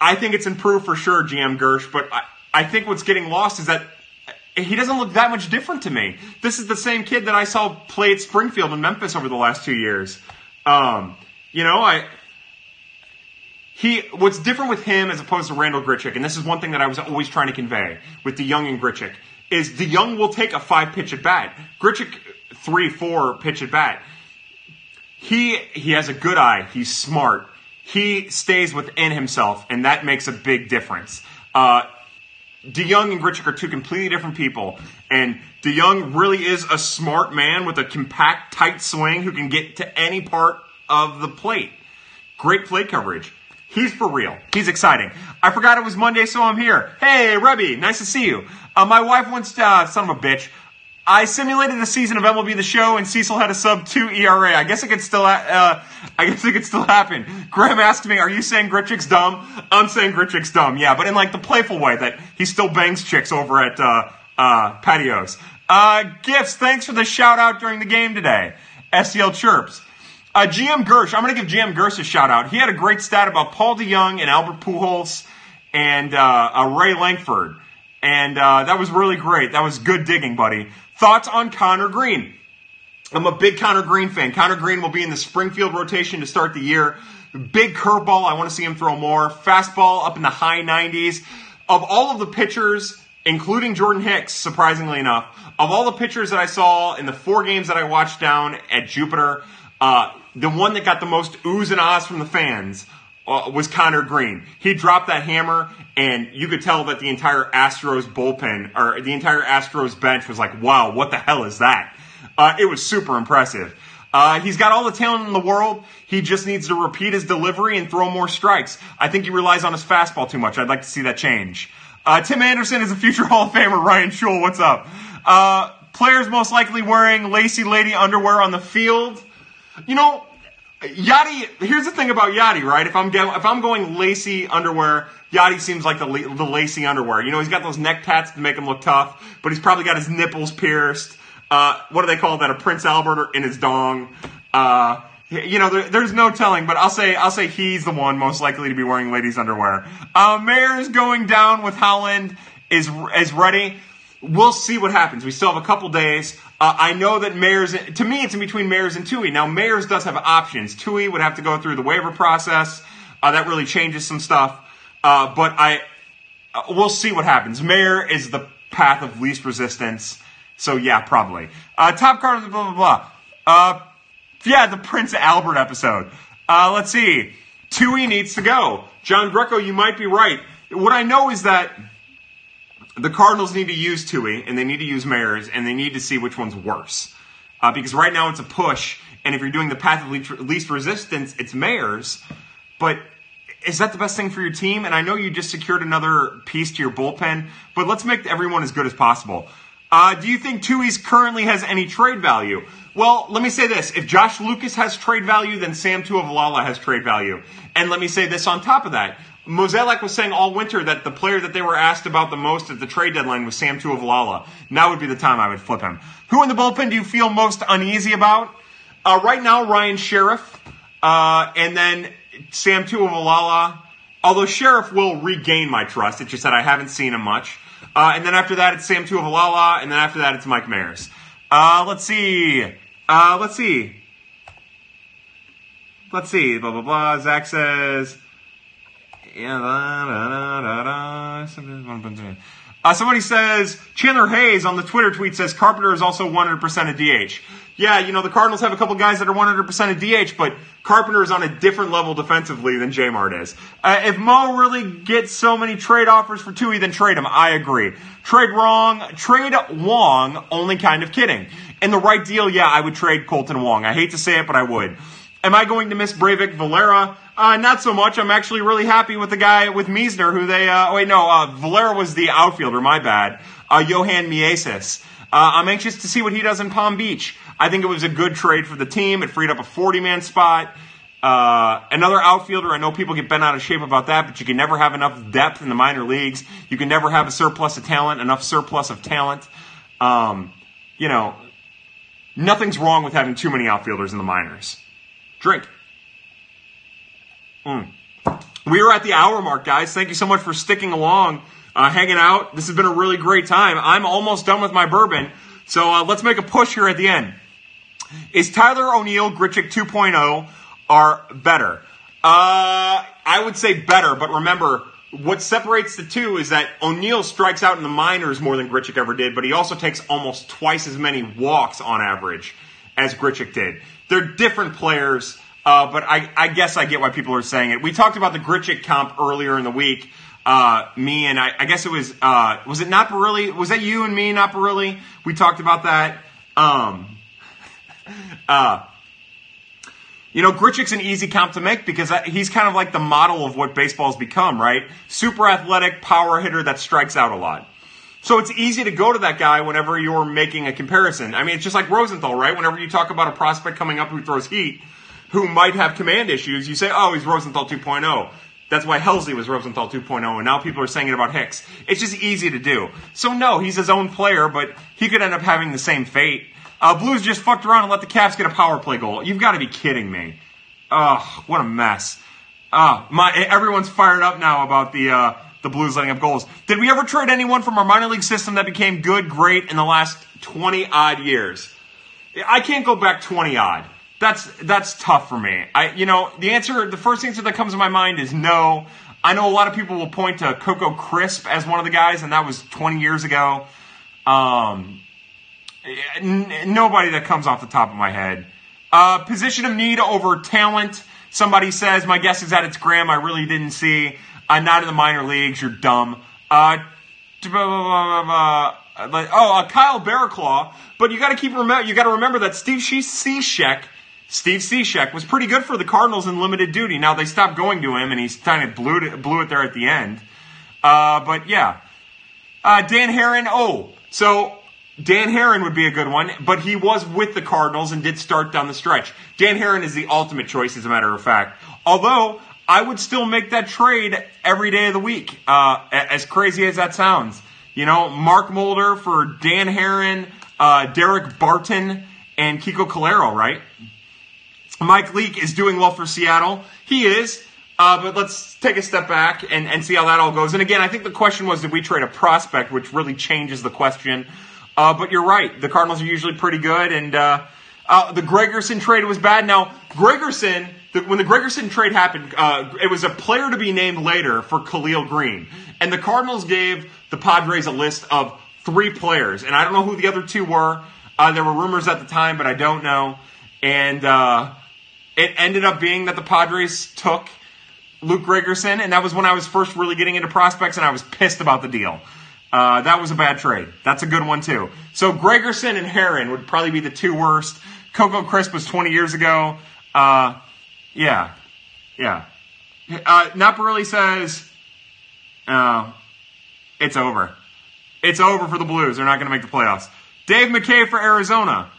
I think it's improved for sure, GM Gersh, but I, I think what's getting lost is that he doesn't look that much different to me. This is the same kid that I saw play at Springfield and Memphis over the last two years. Um, you know, I he what's different with him as opposed to Randall Grichuk, and this is one thing that I was always trying to convey with DeJong and Grichuk, is DeJong will take a five pitch at bat. Grichuk three, four pitch at bat. He he has a good eye. He's smart. He stays within himself, and that makes a big difference. Uh, DeJong and Grichuk are two completely different people, and DeJong really is a smart man with a compact, tight swing who can get to any part of the plate. Great plate coverage. He's for real. He's exciting. I forgot it was Monday, so I'm here. Hey, Rebby, nice to see you. Uh, my wife once, uh, son of a bitch, I simulated the season of MLB The Show, and Cecil had a sub two ERA. I guess it could still, uh, I guess it could still happen. Graham asked me, "Are you saying Grichuk's dumb?" I'm saying Grichuk's dumb, yeah, but in like the playful way that he still bangs chicks over at uh, uh, patios. Uh, gifts, thanks for the shout out during the game today. SEL chirps. Uh, GM Gersh, I'm going to give GM Gersh a shout out. He had a great stat about Paul DeJong and Albert Pujols and uh, uh, Ray Lankford. And uh, that was really great. That was good digging, buddy. Thoughts on Conner Greene? I'm a big Conner Greene fan. Conner Greene will be in the Springfield rotation to start the year. Big curveball. I want to see him throw more. Fastball up in the high 90s. Of all of the pitchers, including Jordan Hicks, surprisingly enough, of all the pitchers that I saw in the four games that I watched down at Jupiter, uh, the one that got the most oohs and ahs from the fans uh, was Conner Greene. He dropped that hammer, and you could tell that the entire Astros bullpen or the entire Astros bench was like, "Wow, what the hell is that?" Uh, it was super impressive. Uh, he's got all the talent in the world. He just needs to repeat his delivery and throw more strikes. I think he relies on his fastball too much. I'd like to see that change. Uh, Tim Anderson is a future Hall of Famer. Ryan Schul, what's up? Uh, players most likely wearing lacy lady underwear on the field. You know, Yadi. Here's the thing about Yadi, right? If I'm if I'm going lacy underwear, Yadi seems like the the lacy underwear. You know, he's got those neck tats to make him look tough, but he's probably got his nipples pierced. Uh, what do they call that? A Prince Albert in his dong. Uh, you know, there, there's no telling, but I'll say I'll say he's the one most likely to be wearing ladies' underwear. Uh, Mayers going down with Holland is is ready. We'll see what happens. We still have a couple days. Uh, I know that Mayers, to me, it's in between Mayers and Tui. Now, Mayers does have options. Tui would have to go through the waiver process. Uh, that really changes some stuff. Uh, but I, uh, we'll see what happens. Mayer is the path of least resistance. So yeah, probably. Uh, top card, blah blah blah. Uh, yeah, the Prince Albert episode. let's see. Tui needs to go. John Greco, you might be right. What I know is that the Cardinals need to use Tui and they need to use Mayers and they need to see which one's worse. Uh, because right now it's a push, and if you're doing the path of least resistance, it's Mayers. but is that the best thing for your team? And I know you just secured another piece to your bullpen, but let's make everyone as good as possible. Uh, do you think Tui's currently has any trade value? Well, let me say this. If Josh Lucas has trade value, then Sam Tuivailala has trade value. And let me say this on top of that. Mozeliak was saying all winter that the player that they were asked about the most at the trade deadline was Sam Tuivailala. Now would be the time I would flip him. Who in the bullpen do you feel most uneasy about? Uh, right now, Ryan Sheriff, uh, and then Sam Tuivailala. Although Sheriff will regain my trust, it's just that I haven't seen him much. Uh, and then after that, it's Sam Tuivailala, and then after that, it's Mike Mayers. Uh, let's see. Uh, let's see. Let's see. Blah blah blah. Zach says. Uh, somebody says Chandler Hayes on the Twitter tweet says Carpenter is also 100% a DH. Yeah, you know the Cardinals have a couple guys that are 100% a DH, but Carpenter is on a different level defensively than J Mart is. Uh, if Mo really gets so many trade offers for Tui, then trade him. I agree. Trade wrong, trade Wong. Only kind of kidding. In the right deal, yeah, I would trade Kolten Wong. I hate to say it, but I would. Am I going to miss Breyvic Valera? Uh, not so much. I'm actually really happy with the guy with Miesner, who they. Uh, wait, no, uh, Valera was the outfielder. My bad. Uh, Johan Mieses. Uh, I'm anxious to see what he does in Palm Beach. I think it was a good trade for the team. It freed up a 40 man spot. Uh, another outfielder, I know people get bent out of shape about that, but you can never have enough depth in the minor leagues. You can never have a surplus of talent, enough surplus of talent. Um, you know, nothing's wrong with having too many outfielders in the minors. Drink. Mm. We are at the hour mark, guys. Thank you so much for sticking along, uh, hanging out. This has been a really great time. I'm almost done with my bourbon, so uh, let's make a push here at the end. Is Tyler O'Neill Grichuk 2.0 are better? Uh, I would say better, but remember, what separates the two is that O'Neill strikes out in the minors more than Grichuk ever did, but he also takes almost twice as many walks on average as Grichuk did. They're different players, uh, but I, I, guess I get why people are saying it. We talked about the Grichuk comp earlier in the week. Uh, me and I, I guess it was, uh, was it not really? Was that you and me, not really? We talked about that. Um, uh, you know, Grichuk's an easy comp to make because he's kind of like the model of what baseball's become, right? Super athletic power hitter that strikes out a lot. So it's easy to go to that guy whenever you're making a comparison. I mean, it's just like Rosenthal, right? Whenever you talk about a prospect coming up who throws heat, who might have command issues, you say, oh, he's Rosenthal 2.0. That's why Helsley was Rosenthal 2.0, and now people are saying it about Hicks. It's just easy to do. So no, he's his own player, but he could end up having the same fate. Uh, Blues just fucked around and let the Caps get a power play goal. You've got to be kidding me. Oh, what a mess. Uh, my, everyone's fired up now about the, uh, the Blues letting up goals. Did we ever trade anyone from our minor league system that became good, great in the last 20 odd years? I can't go back 20 odd. That's, that's tough for me. I, you know, the answer, the first answer that comes to my mind is no. I know a lot of people will point to Coco Crisp as one of the guys, and that was 20 years ago. Um, N- nobody that comes off the top of my head. Uh, position of need over talent. Somebody says, my guess is that it's Graham. I really didn't see. I'm not in the minor leagues. You're dumb. Uh, oh, uh, Kyle Barraclough. But you got to keep remember. You got to remember that Steve Cishek, Steve Cishek was pretty good for the Cardinals in limited duty. Now they stopped going to him, and he's kind of blew it, blew it there at the end. Uh, but yeah, uh, Dan Haren. Oh, so Dan Haren would be a good one, but he was with the Cardinals and did start down the stretch. Dan Haren is the ultimate choice, as a matter of fact. Although, I would still make that trade every day of the week, uh, as crazy as that sounds. You know, Mark Mulder for Dan Haren, uh, Daric Barton, and Kiko Calero, right? Mike Leake is doing well for Seattle. He is. Uh, but let's take a step back and, and see how that all goes. And again, I think the question was, did we trade a prospect, which really changes the question. Uh, but you're right. The Cardinals are usually pretty good, and uh, uh, the Gregerson trade was bad. Now, Gregerson, the, when the Gregerson trade happened, uh, it was a player to be named later for Khalil Greene, and the Cardinals gave the Padres a list of three players, and I don't know who the other two were. Uh, there were rumors at the time, but I don't know. And it ended up being that the Padres took Luke Gregerson, and that was when I was first really getting into prospects, and I was pissed about the deal. Uh, that was a bad trade. That's a good one too. So Gregerson and Haren would probably be the two worst. Coco Crisp was 20 years ago. Uh, yeah, yeah. Uh, Naparelli says, "Oh, it's over. It's over for the Blues. They're not going to make the playoffs." Dave McKay for Arizona.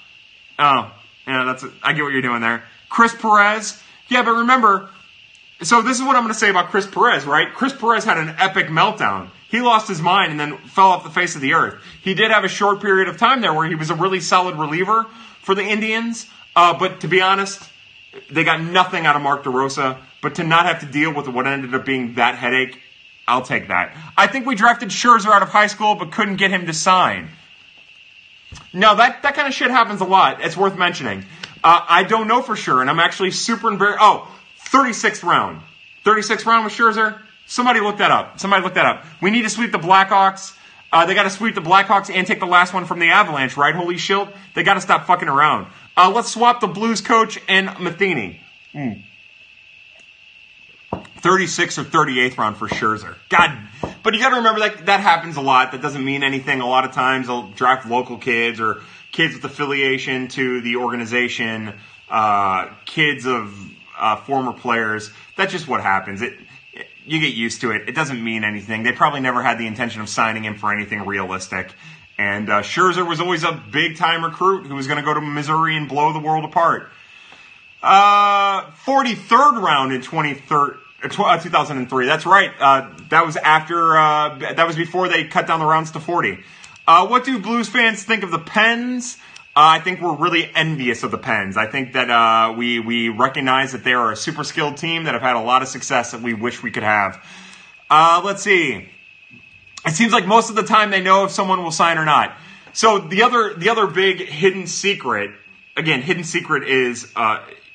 Oh, yeah, that's I get what you're doing there. Chris Perez. Yeah, but remember, so this is what I'm going to say about Chris Perez, right? Chris Perez had an epic meltdown. He lost his mind and then fell off the face of the earth. He did have a short period of time there where he was a really solid reliever for the Indians. Uh, but to be honest, they got nothing out of Mark DeRosa. But to not have to deal with what ended up being that headache, I'll take that. I think we drafted Scherzer out of high school but couldn't get him to sign. No, that, that kind of shit happens a lot. It's worth mentioning. Uh, I don't know for sure, and I'm actually super embarrassed. Oh, 36th round. 36th round with Scherzer? Somebody look that up. Somebody look that up. We need to sweep the Blackhawks. Uh, they got to sweep the Blackhawks and take the last one from the Avalanche, right? Holy shield. They got to stop fucking around. Uh, let's swap the Blues coach and Matheny. Mm. 36 or 38th round for Scherzer. God, but you got to remember that that happens a lot. That doesn't mean anything. A lot of times they'll draft local kids or kids with affiliation to the organization, uh, kids of uh, former players. That's just what happens. It, it, you get used to it. It doesn't mean anything. They probably never had the intention of signing him for anything realistic. And uh, Scherzer was always a big time recruit who was going to go to Missouri and blow the world apart. Uh, 43rd round in 2013. Uh, 2003. That's right. Uh, that was after. Uh, that was before they cut down the rounds to 40. Uh, what do Blues fans think of the Pens? Uh, I think we're really envious of the Pens. I think that uh, we we recognize that they are a super skilled team that have had a lot of success that we wish we could have. let's see. It seems like most of the time they know if someone will sign or not. So the other the other big hidden secret, again, hidden secret is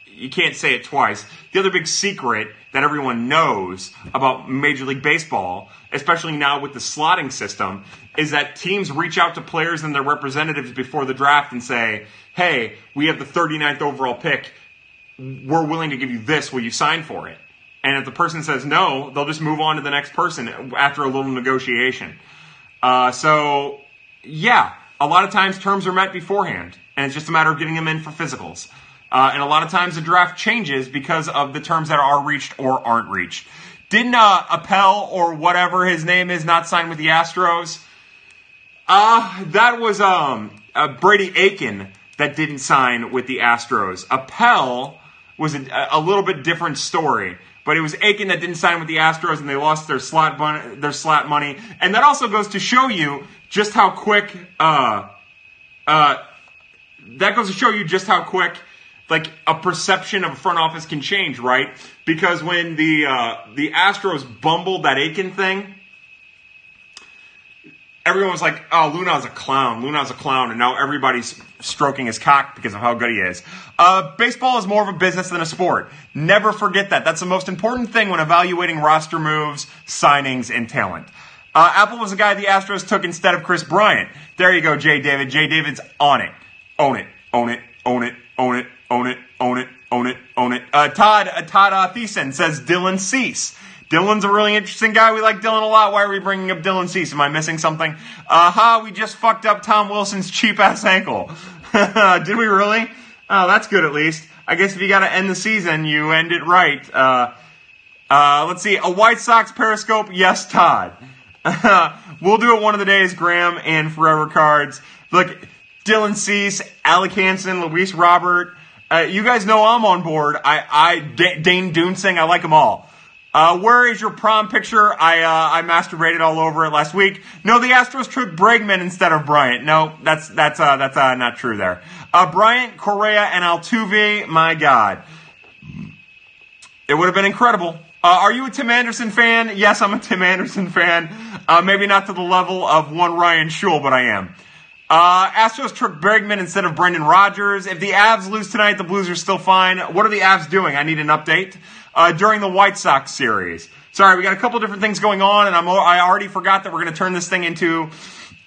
you can't say it twice. The other big secret that everyone knows about Major League Baseball, especially now with the slotting system, is that teams reach out to players and their representatives before the draft and say, hey, we have the 39th overall pick. We're willing to give you this. Will you sign for it? And if the person says no, they'll just move on to the next person after a little negotiation. Uh, so, yeah, a lot of times terms are met beforehand, and it's just a matter of getting them in for physicals. Uh, and a lot of times the draft changes because of the terms that are reached or aren't reached. Didn't uh, Appel or whatever his name is not sign with the Astros? Uh, that was um, uh, Brady Aiken that didn't sign with the Astros. Appel was a, a, little bit different story. But it was Aiken that didn't sign with the Astros, and they lost their slot bun- their slot money. And that also goes to show you just how quick. Uh, uh, that goes to show you just how quick like a perception of a front office can change, right? Because when the uh, the Astros bumbled that Aiken thing, everyone was like, "Oh, Luhnow's a clown. Luhnow's a clown," and now everybody's stroking his cock because of how good he is. Uh, baseball is more of a business than a sport. Never forget that. That's the most important thing when evaluating roster moves, signings, and talent. Uh, Appel was the guy the Astros took instead of Kris Bryant. There you go, Jay David. Jay David's on it. Own it. Own it. Own it. Own it own it, own it, own it, own it. Uh, Todd uh, Todd uh, Thiessen says Dylan Cease. Dylan's a really interesting guy. We like Dylan a lot. Why are we bringing up Dylan Cease? Am I missing something? Aha, uh, we just fucked up Tom Wilson's cheap ass ankle. Did we really? Oh, that's good at least. I guess if you got to end the season, you end it right. Uh, uh, let's see. A White Sox Periscope? Yes, Todd. we'll do it one of the days, Graham and Forever Cards. Look, Dylan Cease, Alec Hansen, Luis Robert, uh, you guys know I'm on board. I, I D- Dane Duensing, I like them all. Uh, where is your prom picture? I uh, I masturbated all over it last week. No, the Astros took Bregman instead of Bryant. No, that's that's uh, that's uh, not true there. Uh, Bryant, Correa, and Altuve. My God, it would have been incredible. Uh, are you a Tim Anderson fan? Yes, I'm a Tim Anderson fan. Maybe not to the level of one Ryan Shule, but I am. Astros took Bregman instead of Brendan Rodgers. If the Avs lose tonight, the Blues are still fine. What are the Avs doing? I need an update. Uh, during the White Sox series. Sorry, we got a couple different things going on, and I'm, I already forgot that we're going to turn this thing into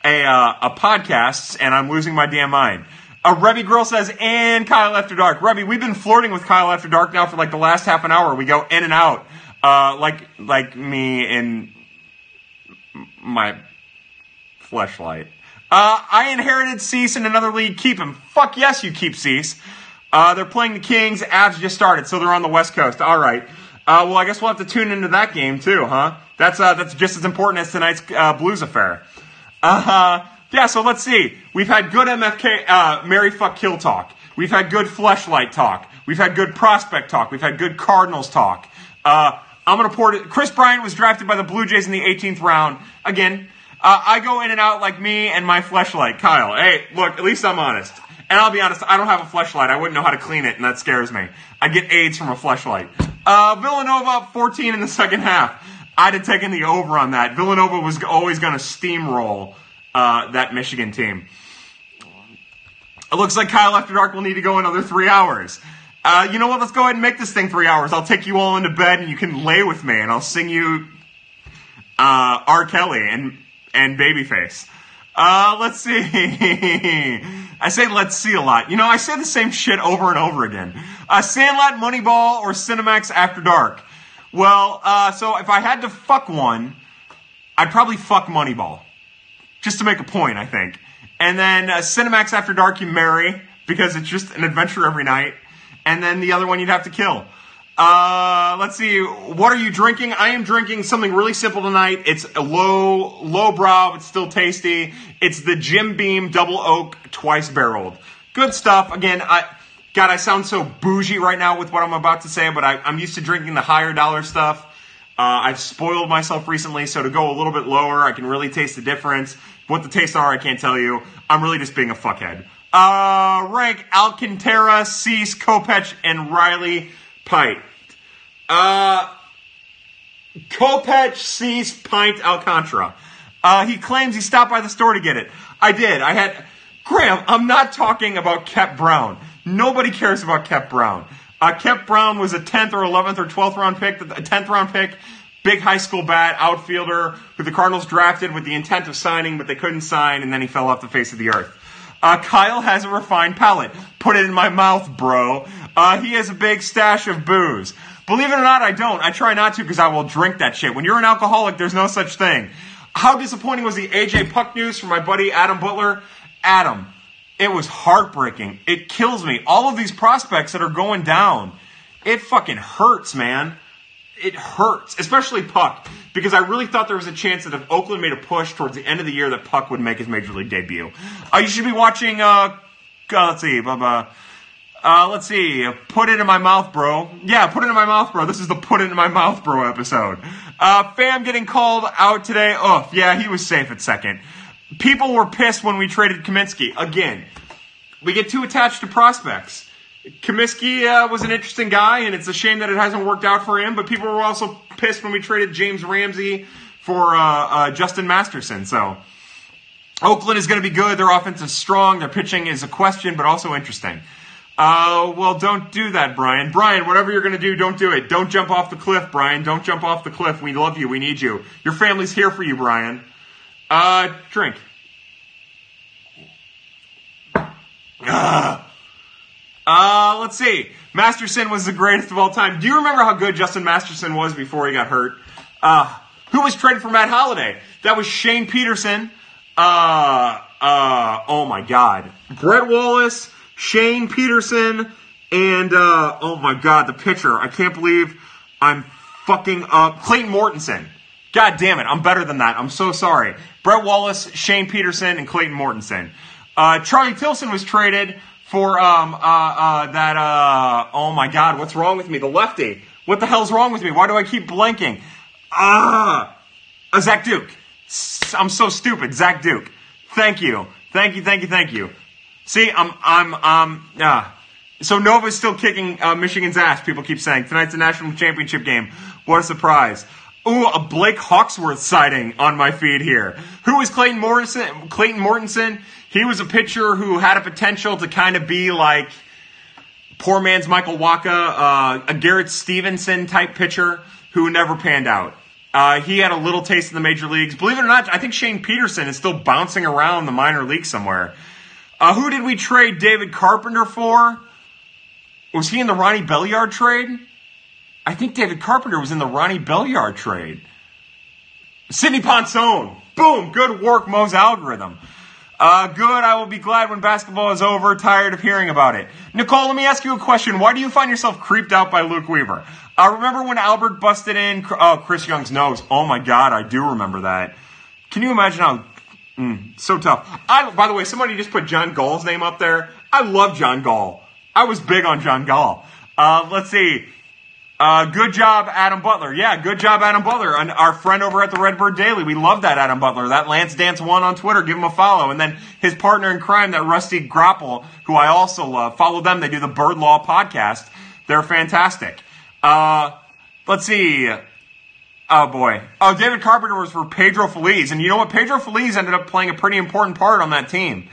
a, uh, a podcast, and I'm losing my damn mind. A uh, Rebby Grill says, and Kyle After Dark. Rebby, we've been flirting with Kyle After Dark now for like the last half an hour. We go in and out, uh, like like me and my fleshlight. Uh, I inherited Cease in another league. Keep him. Fuck yes, you keep Cease. Uh, they're playing the Kings. Avs just started, so they're on the West Coast. All right. Uh, well, I guess we'll have to tune into that game too, huh? That's uh, that's just as important as tonight's uh, Blues affair. Uh, yeah. So let's see. We've had good MFK, uh, Mary fuck kill talk. We've had good fleshlight talk. We've had good prospect talk. We've had good Cardinals talk. Uh, I'm gonna pour it. Kris Bryant was drafted by the Blue Jays in the 18th round. Again, I go in and out like me and my fleshlight, Kyle. Hey, look, at least I'm honest. And I'll be honest, I don't have a flashlight. I wouldn't know how to clean it, and that scares me. I get AIDS from a flashlight. Uh, Villanova up 14 in the second half. I'd have taken the over on that. Villanova was always going to steamroll uh, that Michigan team. It looks like Kyle After Dark will need to go another three hours. Uh, you know what? Let's go ahead and make this thing three hours. I'll take you all into bed and you can lay with me, and I'll sing you uh, R. Kelly and and Babyface. Uh, let's see. I say let's see a lot. You know, I say the same shit over and over again. Uh, Sandlot, Moneyball, or Cinemax After Dark. Well, uh, so if I had to fuck one, I'd probably fuck Moneyball. Just to make a point, I think. And then uh, Cinemax After Dark you marry, because it's just an adventure every night. And then the other one you'd have to kill. Uh, let's see. What are you drinking? I am drinking something really simple tonight. It's a low, low brow, but still tasty. It's the Jim Beam Double Oak Twice Barreled. Good stuff. Again, I, God, I sound so bougie right now with what I'm about to say, but I, am used to drinking the higher dollar stuff. Uh, I've spoiled myself recently, so to go a little bit lower, I can really taste the difference. What the tastes are, I can't tell you. I'm really just being a fuckhead. Uh, rank Alcantara, Cease, Kopech, and Riley pint. Uh, Kopech Cease pint Alcantara. Uh, he claims he stopped by the store to get it. I did. I had. Graham, I'm not talking about Kep Brown. Nobody cares about Kep Brown. Uh, Kep Brown was a 10th or 11th or 12th round pick, a 10th round pick, big high school bat, outfielder, who the Cardinals drafted with the intent of signing, but they couldn't sign, and then he fell off the face of the earth. Uh, Kyle has a refined palate. Put it in my mouth, bro. Uh, he has a big stash of booze. Believe it or not, I don't. I try not to because I will drink that shit. When you're an alcoholic, there's no such thing. How disappointing was the AJ Puk news from my buddy Adam Butler? Adam, it was heartbreaking. It kills me. All of these prospects that are going down, it fucking hurts, man. It hurts, especially Puk, because I really thought there was a chance that if Oakland made a push towards the end of the year, that Puk would make his major league debut. Uh, you should be watching. Uh, uh, let's see, blah, blah. Uh, let's see. Put it in my mouth, bro. Yeah, put it in my mouth, bro. This is the put it in my mouth, bro episode. Uh, Pham getting called out today. Oh, yeah, he was safe at second. People were pissed when we traded Kaminsky. Again, we get too attached to prospects. Kaminsky uh, was an interesting guy, and it's a shame that it hasn't worked out for him. But people were also pissed when we traded James Ramsey for uh, uh, Justin Masterson. So Oakland is going to be good. Their offense is strong. Their pitching is a question, but also interesting. Uh, well, don't do that, Brian. Brian, whatever you're going to do, don't do it. Don't jump off the cliff, Brian. Don't jump off the cliff. We love you. We need you. Your family's here for you, Brian. Uh, drink. Uh, uh, let's see. Masterson was the greatest of all time. Do you remember how good Justin Masterson was before he got hurt? Uh, who was traded for Matt Holliday? That was Shane Peterson. Uh, uh, oh my God. Brett Wallace. Shane Peterson, and uh, oh my god, the pitcher. I can't believe I'm fucking up. Clayton Mortensen. God damn it, I'm better than that. I'm so sorry. Brett Wallace, Shane Peterson, and Clayton Mortensen. Uh, Charlie Tilson was traded for um, uh, uh, that. Uh, oh my god, what's wrong with me? The lefty. What the hell's wrong with me? Why do I keep blanking? Ah, uh, Zach Duke. I'm so stupid. Zach Duke. Thank you. Thank you. Thank you. Thank you. See, I'm, I'm, um, uh, so Nova's still kicking uh, Michigan's ass. People keep saying tonight's a national championship game. What a surprise! Ooh, a Blake Hawksworth sighting on my feed here. Who is Clayton Mortensen? Clayton Mortensen. He was a pitcher who had a potential to kind of be like poor man's Michael Wacha, uh, a Garrett Stevenson type pitcher who never panned out. Uh, he had a little taste in the major leagues. Believe it or not, I think Shane Peterson is still bouncing around the minor league somewhere. Uh, who did we trade David Carpenter for? Was he in the Ronnie Belliard trade? I think David Carpenter was in the Ronnie Belliard trade. Sidney Ponson. Boom. Good work, Mo's algorithm. Uh, good. I will be glad when basketball is over. Tired of hearing about it. Nicole, let me ask you a question. Why do you find yourself creeped out by Luke Weaver? I uh, remember when Albert busted in oh, Chris Young's nose. Oh my God, I do remember that. Can you imagine how mm, so tough? I, by the way, somebody just put John Gall's name up there. I love John Gall. I was big on John Gall. Uh, let's see. Uh, good job, Adam Butler. Yeah, good job, Adam Butler. And our friend over at the Redbird Daily. We love that Adam Butler. That Lance Dance one on Twitter. Give him a follow. And then his partner in crime, that Rusty Grapple, who I also love. Follow them. They do the Bird Law podcast. They're fantastic. Uh, let's see. Oh boy. Oh, David Carpenter was for Pedro Feliz. And you know what? Pedro Feliz ended up playing a pretty important part on that team.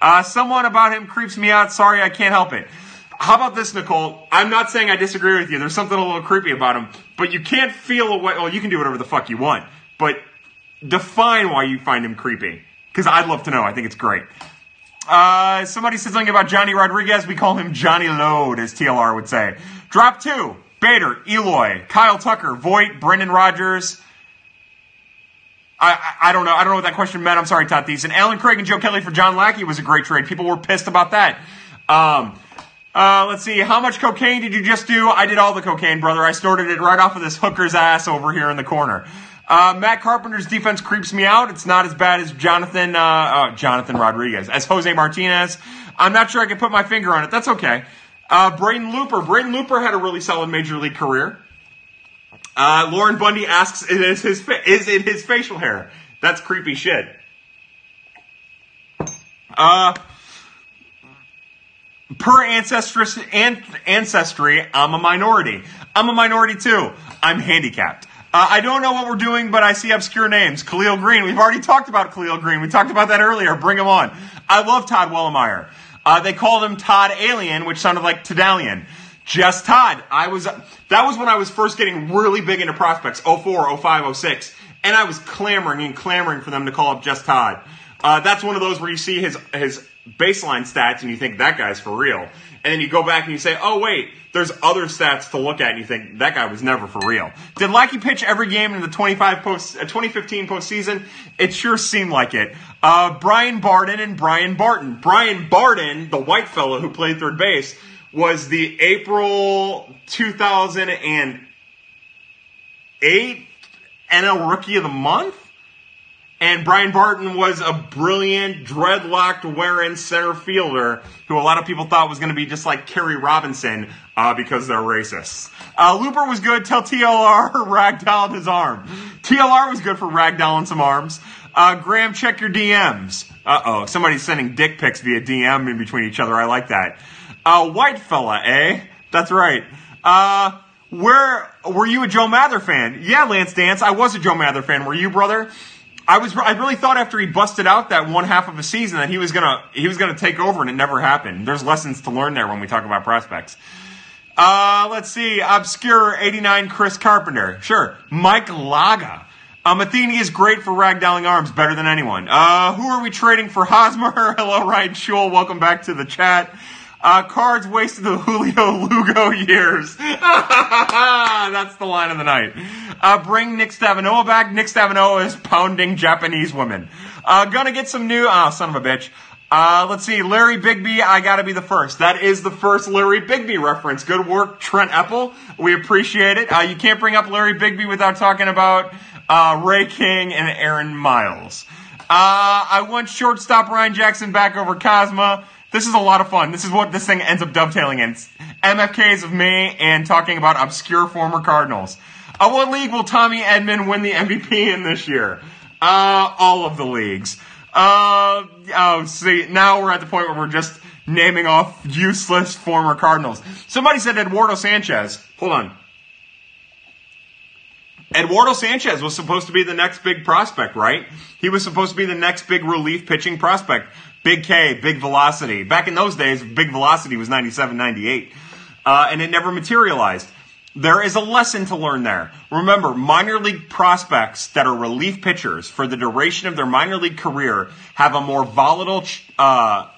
Uh, someone about him creeps me out. Sorry, I can't help it. How about this, Nicole? I'm not saying I disagree with you. There's something a little creepy about him, but you can't feel a way. Well, you can do whatever the fuck you want, but define why you find him creepy. Because I'd love to know. I think it's great. Uh, somebody said something about Johnny Rodriguez. We call him Johnny Load, as TLR would say. Drop two. Bader, Eloy, Kyle Tucker, Voigt, Brendan Rodgers. I, I, I, don't know. I don't know what that question meant. I'm sorry, Tatis. And Allen Craig and Joe Kelly for John Lackey was a great trade. People were pissed about that. Um, uh, let's see. How much cocaine did you just do? I did all the cocaine, brother. I snorted it right off of this hooker's ass over here in the corner. Uh, Matt Carpenter's defense creeps me out. It's not as bad as Jonathan uh, uh, Jonathan Rodriguez, as Jose Martinez. I'm not sure I can put my finger on it. That's okay. Uh, Braden Looper. Braden Looper had a really solid major league career. Uh, Lauren Bundy asks, "Is his is it his facial hair?" That's creepy shit. Uh, per ancestry, I'm a minority. I'm a minority too. I'm handicapped. Uh, I don't know what we're doing, but I see obscure names. Khalil Greene. We've already talked about Khalil Greene. We talked about that earlier. Bring him on. I love Todd Wellemeyer. Uh, they called him Todd Alien, which sounded like Tadalian. Just Todd. I was, that was when I was first getting really big into prospects, 04, 05, 06. And I was clamoring and clamoring for them to call up Just Todd. Uh, that's one of those where you see his, his baseline stats and you think that guy's for real. And then you go back and you say, oh, wait, there's other stats to look at and you think that guy was never for real. Did Lackey pitch every game in the 25 post, uh, 2015 postseason? It sure seemed like it. Uh, Brian Barden and Brian Barton. Brian Barden, the white fellow who played third base, was the April 2008 NL Rookie of the Month? And Brian Barton was a brilliant, dreadlocked wearing center fielder who a lot of people thought was going to be just like Kerry Robinson uh, because they're racists. Uh, Looper was good till TLR ragdolled his arm. TLR was good for ragdolling some arms. Uh, Graham, check your DMs. Uh oh, somebody's sending dick pics via DM in between each other. I like that. Uh, white fella, eh? That's right. Uh, where were you a Joe Mather fan? Yeah, Lance Dance, I was a Joe Mather fan. Were you, brother? I was I really thought after he busted out that one half of a season that he was gonna he was gonna take over and it never happened. There's lessons to learn there when we talk about prospects. Uh, let's see, obscure 89 Chris Carpenter. Sure, Mike Laga. Uh, is great for ragdolling arms, better than anyone. Uh, who are we trading for Hosmer? Hello, Ryan Shul. Welcome back to the chat. Uh, cards wasted the Julio Lugo years. That's the line of the night. Uh, bring Nick Stavinoha back. Nick Stavinoha is pounding Japanese women. Uh, gonna get some new, oh, son of a bitch. Uh, let's see, Larry Bigbie, I gotta be the first. That is the first Larry Bigbie reference. Good work, Trent Epple. We appreciate it. Uh, you can't bring up Larry Bigbie without talking about uh, Ray King and Aaron Miles. Uh, I want shortstop Ryan Jackson back over Kozma. This is a lot of fun. This is what this thing ends up dovetailing in. MFKs of me and talking about obscure former Cardinals. Uh, what league will Tommy Edman win the MVP in this year? Uh, all of the leagues. Uh, oh, see, now we're at the point where we're just naming off useless former Cardinals. Somebody said Eduardo Sanchez. Hold on. Eduardo Sanchez was supposed to be the next big prospect, right? He was supposed to be the next big relief pitching prospect. Big K, big velocity. Back in those days, big velocity was 97, 98. Uh, and it never materialized. There is a lesson to learn there. Remember, minor league prospects that are relief pitchers for the duration of their minor league career have a more volatile uh,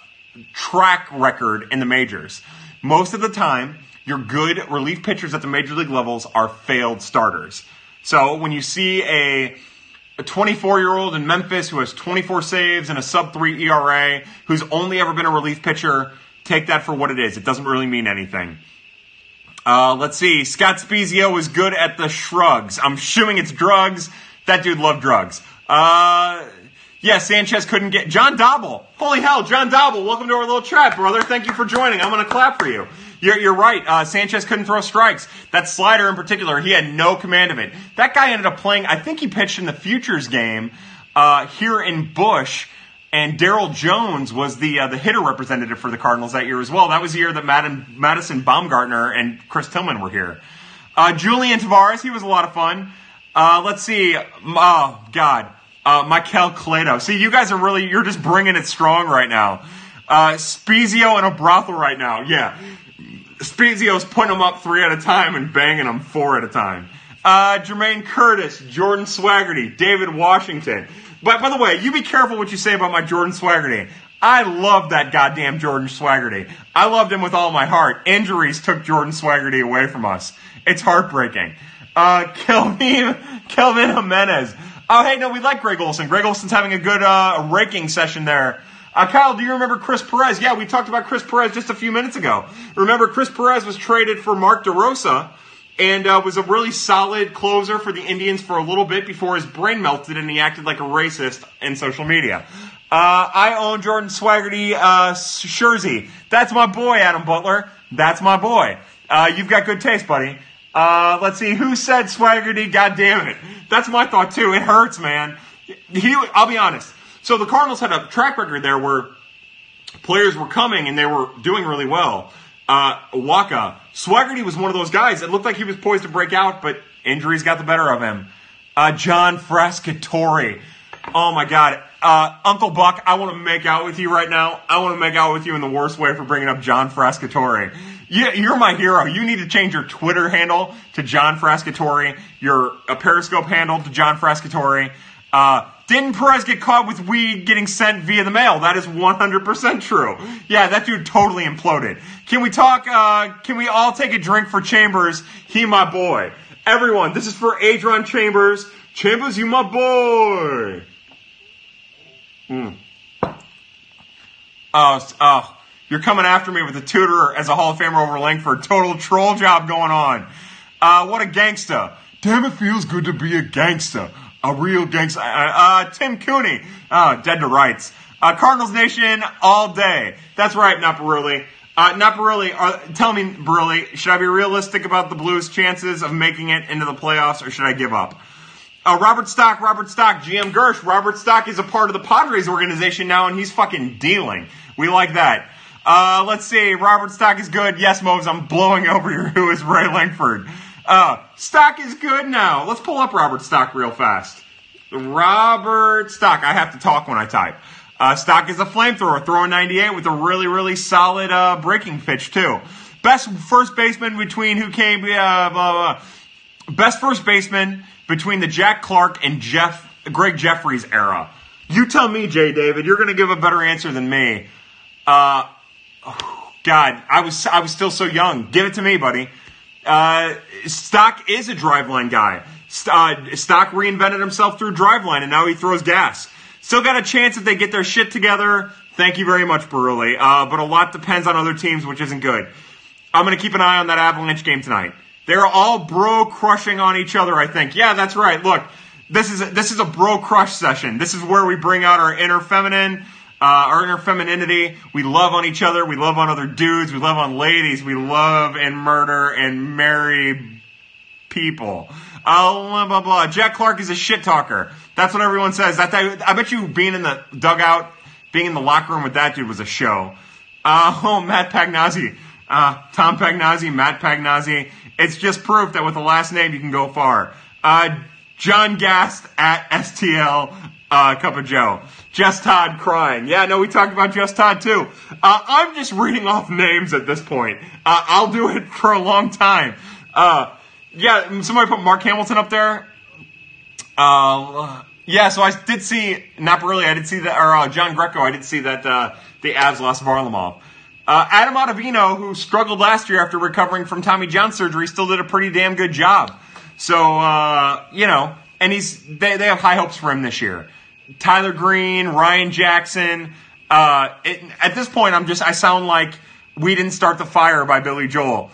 track record in the majors. Most of the time, your good relief pitchers at the major league levels are failed starters. So when you see a a 24 year old in Memphis who has 24 saves and a sub 3 ERA, who's only ever been a relief pitcher, take that for what it is. It doesn't really mean anything. Uh, let's see. Scott Spiezio was good at the shrugs. I'm assuming it's drugs. That dude loved drugs. Uh, yeah, Sanchez couldn't get John Dobble. Holy hell, John Dobble! Welcome to our little chat, brother. Thank you for joining. I'm gonna clap for you. You're, you're right. Uh, Sanchez couldn't throw strikes. That slider in particular, he had no command of it. That guy ended up playing. I think he pitched in the futures game uh, here in Busch. And Daryl Jones was the uh, the hitter representative for the Cardinals that year as well. That was the year that Madden, Madison Bumgarner and Chris Tillman were here. Uh, Julian Tavarez, he was a lot of fun. Uh, let's see. Oh God, uh, Michael Clado. See, you guys are really, you're just bringing it strong right now. Uh, Spiezio in a brothel right now. Yeah. Spiezio's putting them up three at a time and banging them four at a time. Uh, Jermaine Curtis, Jordan Swaggerty, David Washington. But by the way, you be careful what you say about my Jordan Swaggerty. I love that goddamn Jordan Swaggerty. I loved him with all my heart. Injuries took Jordan Swaggerty away from us. It's heartbreaking. Uh, Kelvin, Kelvin Jimenez. Oh, hey, no, we like Greg Olson. Greg Olson's having a good uh, raking session there. Uh, Kyle, do you remember Chris Perez? Yeah, we talked about Chris Perez just a few minutes ago. Remember, Chris Perez was traded for Mark DeRosa and uh, was a really solid closer for the Indians for a little bit before his brain melted and he acted like a racist in social media. Uh, I own Jordan Swaggerty uh, Scherzy. That's my boy, Adam Butler. That's my boy. Uh, you've got good taste, buddy. Uh, let's see, who said Swaggerty? God damn it. That's my thought too. It hurts, man. He, I'll be honest. So the Cardinals had a track record there where players were coming and they were doing really well. Uh, Wacha, Swaggerty was one of those guys. It looked like he was poised to break out, but injuries got the better of him. Uh, John Frascatore. Oh my God. Uh, Uncle Buck, I want to make out with you right now. I want to make out with you in the worst way for bringing up John Frascatore. Yeah, you're my hero. You need to change your Twitter handle to John Frascatore, your uh, Periscope handle to John Frascatore. Uh, didn't Perez get caught with weed getting sent via the mail? That is 100% true. Yeah, that dude totally imploded. Can we talk, uh, can we all take a drink for Chambers? He my boy. Everyone, this is for Adron Chambers. Chambers, you my boy. Mm. Oh, oh, you're coming after me with a Tudor as a Hall of Famer over Lankford. Total troll job going on. Uh, what a gangsta. Damn, it feels good to be a gangsta. A real gangsta. Uh, uh, Tim Cooney. Uh, dead to rights. Uh, Cardinals Nation all day. That's right, not Baruli. Uh, not Baruli. Uh, tell me, Baruli, should I be realistic about the Blues' chances of making it into the playoffs, or should I give up? Uh, Robert Stock, Robert Stock, GM Gersh. Robert Stock is a part of the Padres organization now, and he's fucking dealing. We like that. Uh, let's see. Robert Stock is good. Yes, Moves, I'm blowing over your who is Ray Lankford. Uh, Stock is good now. Let's pull up Robert Stock real fast. Robert Stock. I have to talk when I type. Uh, Stock is a flamethrower, throwing 98 with a really, really solid uh, breaking pitch too. Best first baseman between who came, uh, blah, blah. best first baseman between the Jack Clark and Jeff Gregg Jefferies era. You tell me, Jay David. You're going to give a better answer than me. Uh, God, I was I was still so young. Give it to me, buddy. Uh, Stock is a driveline guy. Uh, Stock reinvented himself through driveline, and now he throws gas. Still got a chance if they get their shit together. Thank you very much, Baruli. Uh, but a lot depends on other teams, which isn't good. I'm going to keep an eye on that Avalanche game tonight. They're all bro crushing on each other. I think. Yeah, that's right. Look, this is a, this is a bro crush session. This is where we bring out our inner feminine uh, our inner femininity. We love on each other. We love on other dudes. We love on ladies. We love and murder and marry people. Oh, blah, blah, blah. Jack Clark is a shit talker. That's what everyone says. That I bet you being in the dugout, being in the locker room with that dude was a show. Uh, oh, Matt Pagnozzi. Uh, Tom Pagnozzi, Matt Pagnozzi. It's just proof that with the last name you can go far. Uh, John Gast at STL uh, Cup of Joe. Just Todd crying. Yeah, no, we talked about Just Todd too. Uh, I'm just reading off names at this point. Uh, I'll do it for a long time. Uh, yeah, somebody put Mark Hamilton up there. Uh, yeah, so I did see, not really, I did see that, or uh, John Greco, I did see that the Avs lost Varlamov. Adam Ottavino, who struggled last year after recovering from Tommy John surgery, still did a pretty damn good job. So, you know, and he's they, they have high hopes for him this year. Tyler Greene, Ryan Jackson. Uh, it, at this point, I'm just I sound like we didn't start the fire by Billy Joel.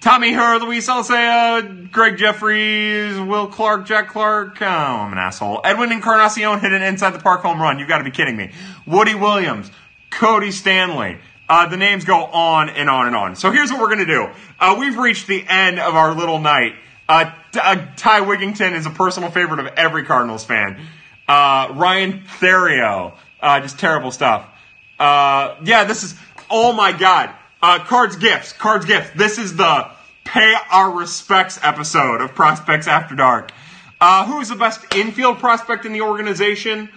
Tommy Herr, Luis Alicea, Gregg Jefferies, Will Clark, Jack Clark. Oh, I'm an asshole. Edwin Encarnacion hit an inside the park home run. You've got to be kidding me. Woody Williams, Cody Stanley. Uh, the names go on and on and on. So here's what we're going to do. Uh, we've reached the end of our little night. Uh, uh, Ty Wigginton is a personal favorite of every Cardinals fan. Uh, Ryan Theriot, uh, just terrible stuff. yeah, this is, oh my God. cards Gifts, Cards Gifts. This is the pay our respects episode of Prospects After Dark. who is the best infield prospect in the organization?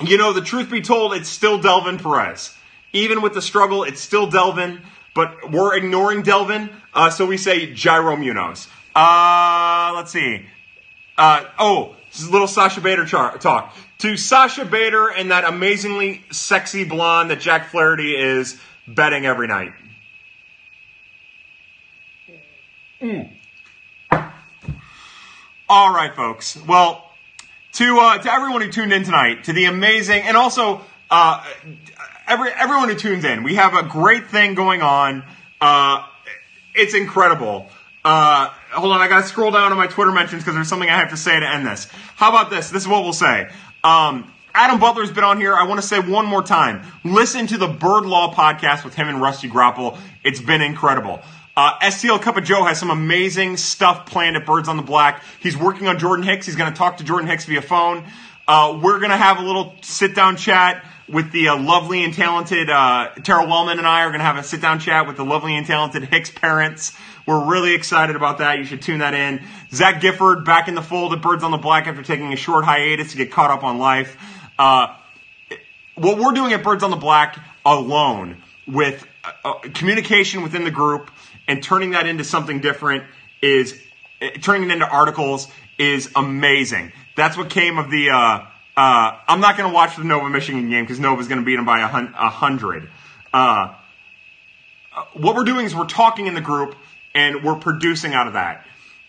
You know, the truth be told, it's still Delvin Perez. Even with the struggle, it's still Delvin, but we're ignoring Delvin, uh, so we say Jairo Munoz. Uh, let's see. Uh, oh, this is a little Sasha Bader char- talk. To Sasha Bader and that amazingly sexy blonde that Jack Flaherty is betting every night. Mm. All right, folks. Well, to uh, to everyone who tuned in tonight, to the amazing, and also uh, every everyone who tunes in. We have a great thing going on. Uh, it's incredible. Uh, hold on, I gotta scroll down to my Twitter mentions because there's something I have to say to end this. How about this? This is what we'll say. Um, Adam Butler's been on here. I want to say one more time. Listen to the Bird Law podcast with him and Rusty Grapple. It's been incredible. Uh, STL Cup of Joe has some amazing stuff planned at Birds on the Black. He's working on Jordan Hicks. He's going to talk to Jordan Hicks via phone. Uh, we're going to have a little sit down chat with the uh, lovely and talented uh, Tara Wellman and I are going to have a sit down chat with the lovely and talented Hicks parents. We're really excited about that. You should tune that in. Zach Gifford back in the fold at Birds on the Black after taking a short hiatus to get caught up on life. Uh, what we're doing at Birds on the Black alone with uh, uh, communication within the group and turning that into something different is uh, turning it into articles is amazing. That's what came of the uh, I'm not going to watch the Nova Michigan game because Nova's going to beat them by a, a hundred. Uh, what we're doing is we're talking in the group and we're producing out of that.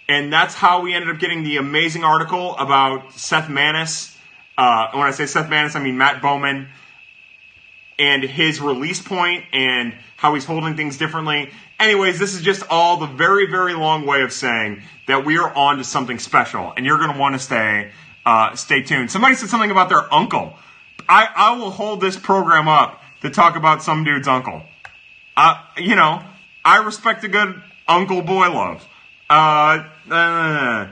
And that's how we ended up getting the amazing article about Seth Maness. Uh, when I say Seth Maness, I mean Matt Bowman and his release point and how he's holding things differently. Anyways, this is just all the very, very long way of saying that we are on to something special and you're going to want to stay uh, stay tuned. Somebody said something about their uncle. I, I will hold this program up to talk about some dude's uncle. Uh, you know, I respect a good Uncle Boy love. Uh, uh,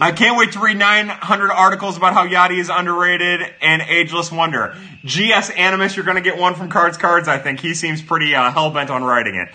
I can't wait to read 900 articles about how Yadi is underrated and ageless wonder. GS Animus, you're going to get one from Cards Cards, I think. He seems pretty uh, hell bent on writing it.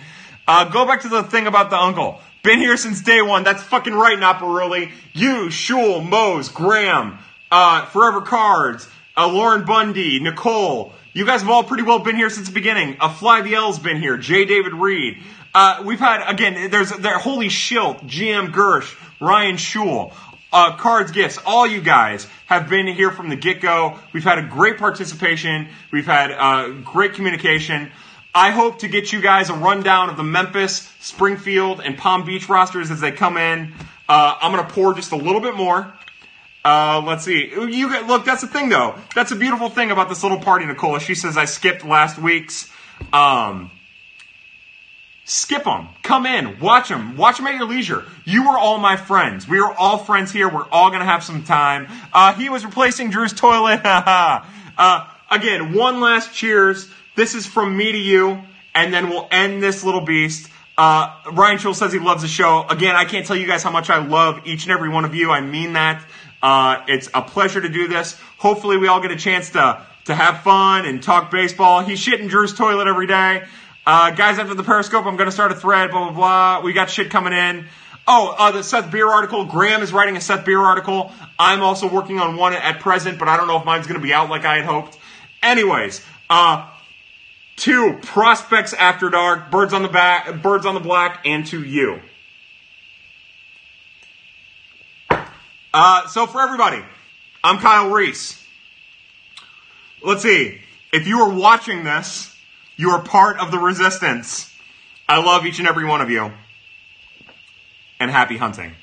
Uh, go back to the thing about the uncle. Been here since day one. That's fucking right, Naparoli. You, Shul, Mose, Graham, uh, Forever Cards, uh, Lauren Bundy, Nicole. You guys have all pretty well been here since the beginning. Uh, Fly the L's been here. J. David Reed. Uh, we've had, again, there's, there, holy shilt, GM Gersh, Ryan Shul, uh, Cards Gifts, all you guys have been here from the get go. We've had a great participation. We've had uh, great communication. I hope to get you guys a rundown of the Memphis, Springfield, and Palm Beach rosters as they come in. Uh, I'm to pour just a little bit more. Uh, let's see. You look. That's the thing, though. That's a beautiful thing about this little party, Nicola. She says I skipped last week's. Um, skip them. Come in. Watch them. Watch them at your leisure. You are all my friends. We are all friends here. We're all gonna have some time. Uh, he was replacing Drew's toilet. uh, again, one last cheers this is from me to you, and then we'll end this little beast. Uh, Ryan Schul says he loves the show. Again, I can't tell you guys how much I love each and every one of you. I mean that. Uh, it's a pleasure to do this. Hopefully, we all get a chance to to have fun and talk baseball. He's shitting Drew's toilet every day. Uh, guys, after the Periscope, I'm going to start a thread. Blah blah blah. We got shit coming in. Oh, uh, the Seth Beer article. Graham is writing a Seth Beer article. I'm also working on one at present, but I don't know if mine's going to be out like I had hoped. Anyways, uh, to Prospects After Dark, Birds on the Back, Birds on the Black, and to you. Uh, so for everybody, I'm Kyle Reese. Let's see. If you are watching this, you are part of the resistance. I love each and every one of you. And happy hunting.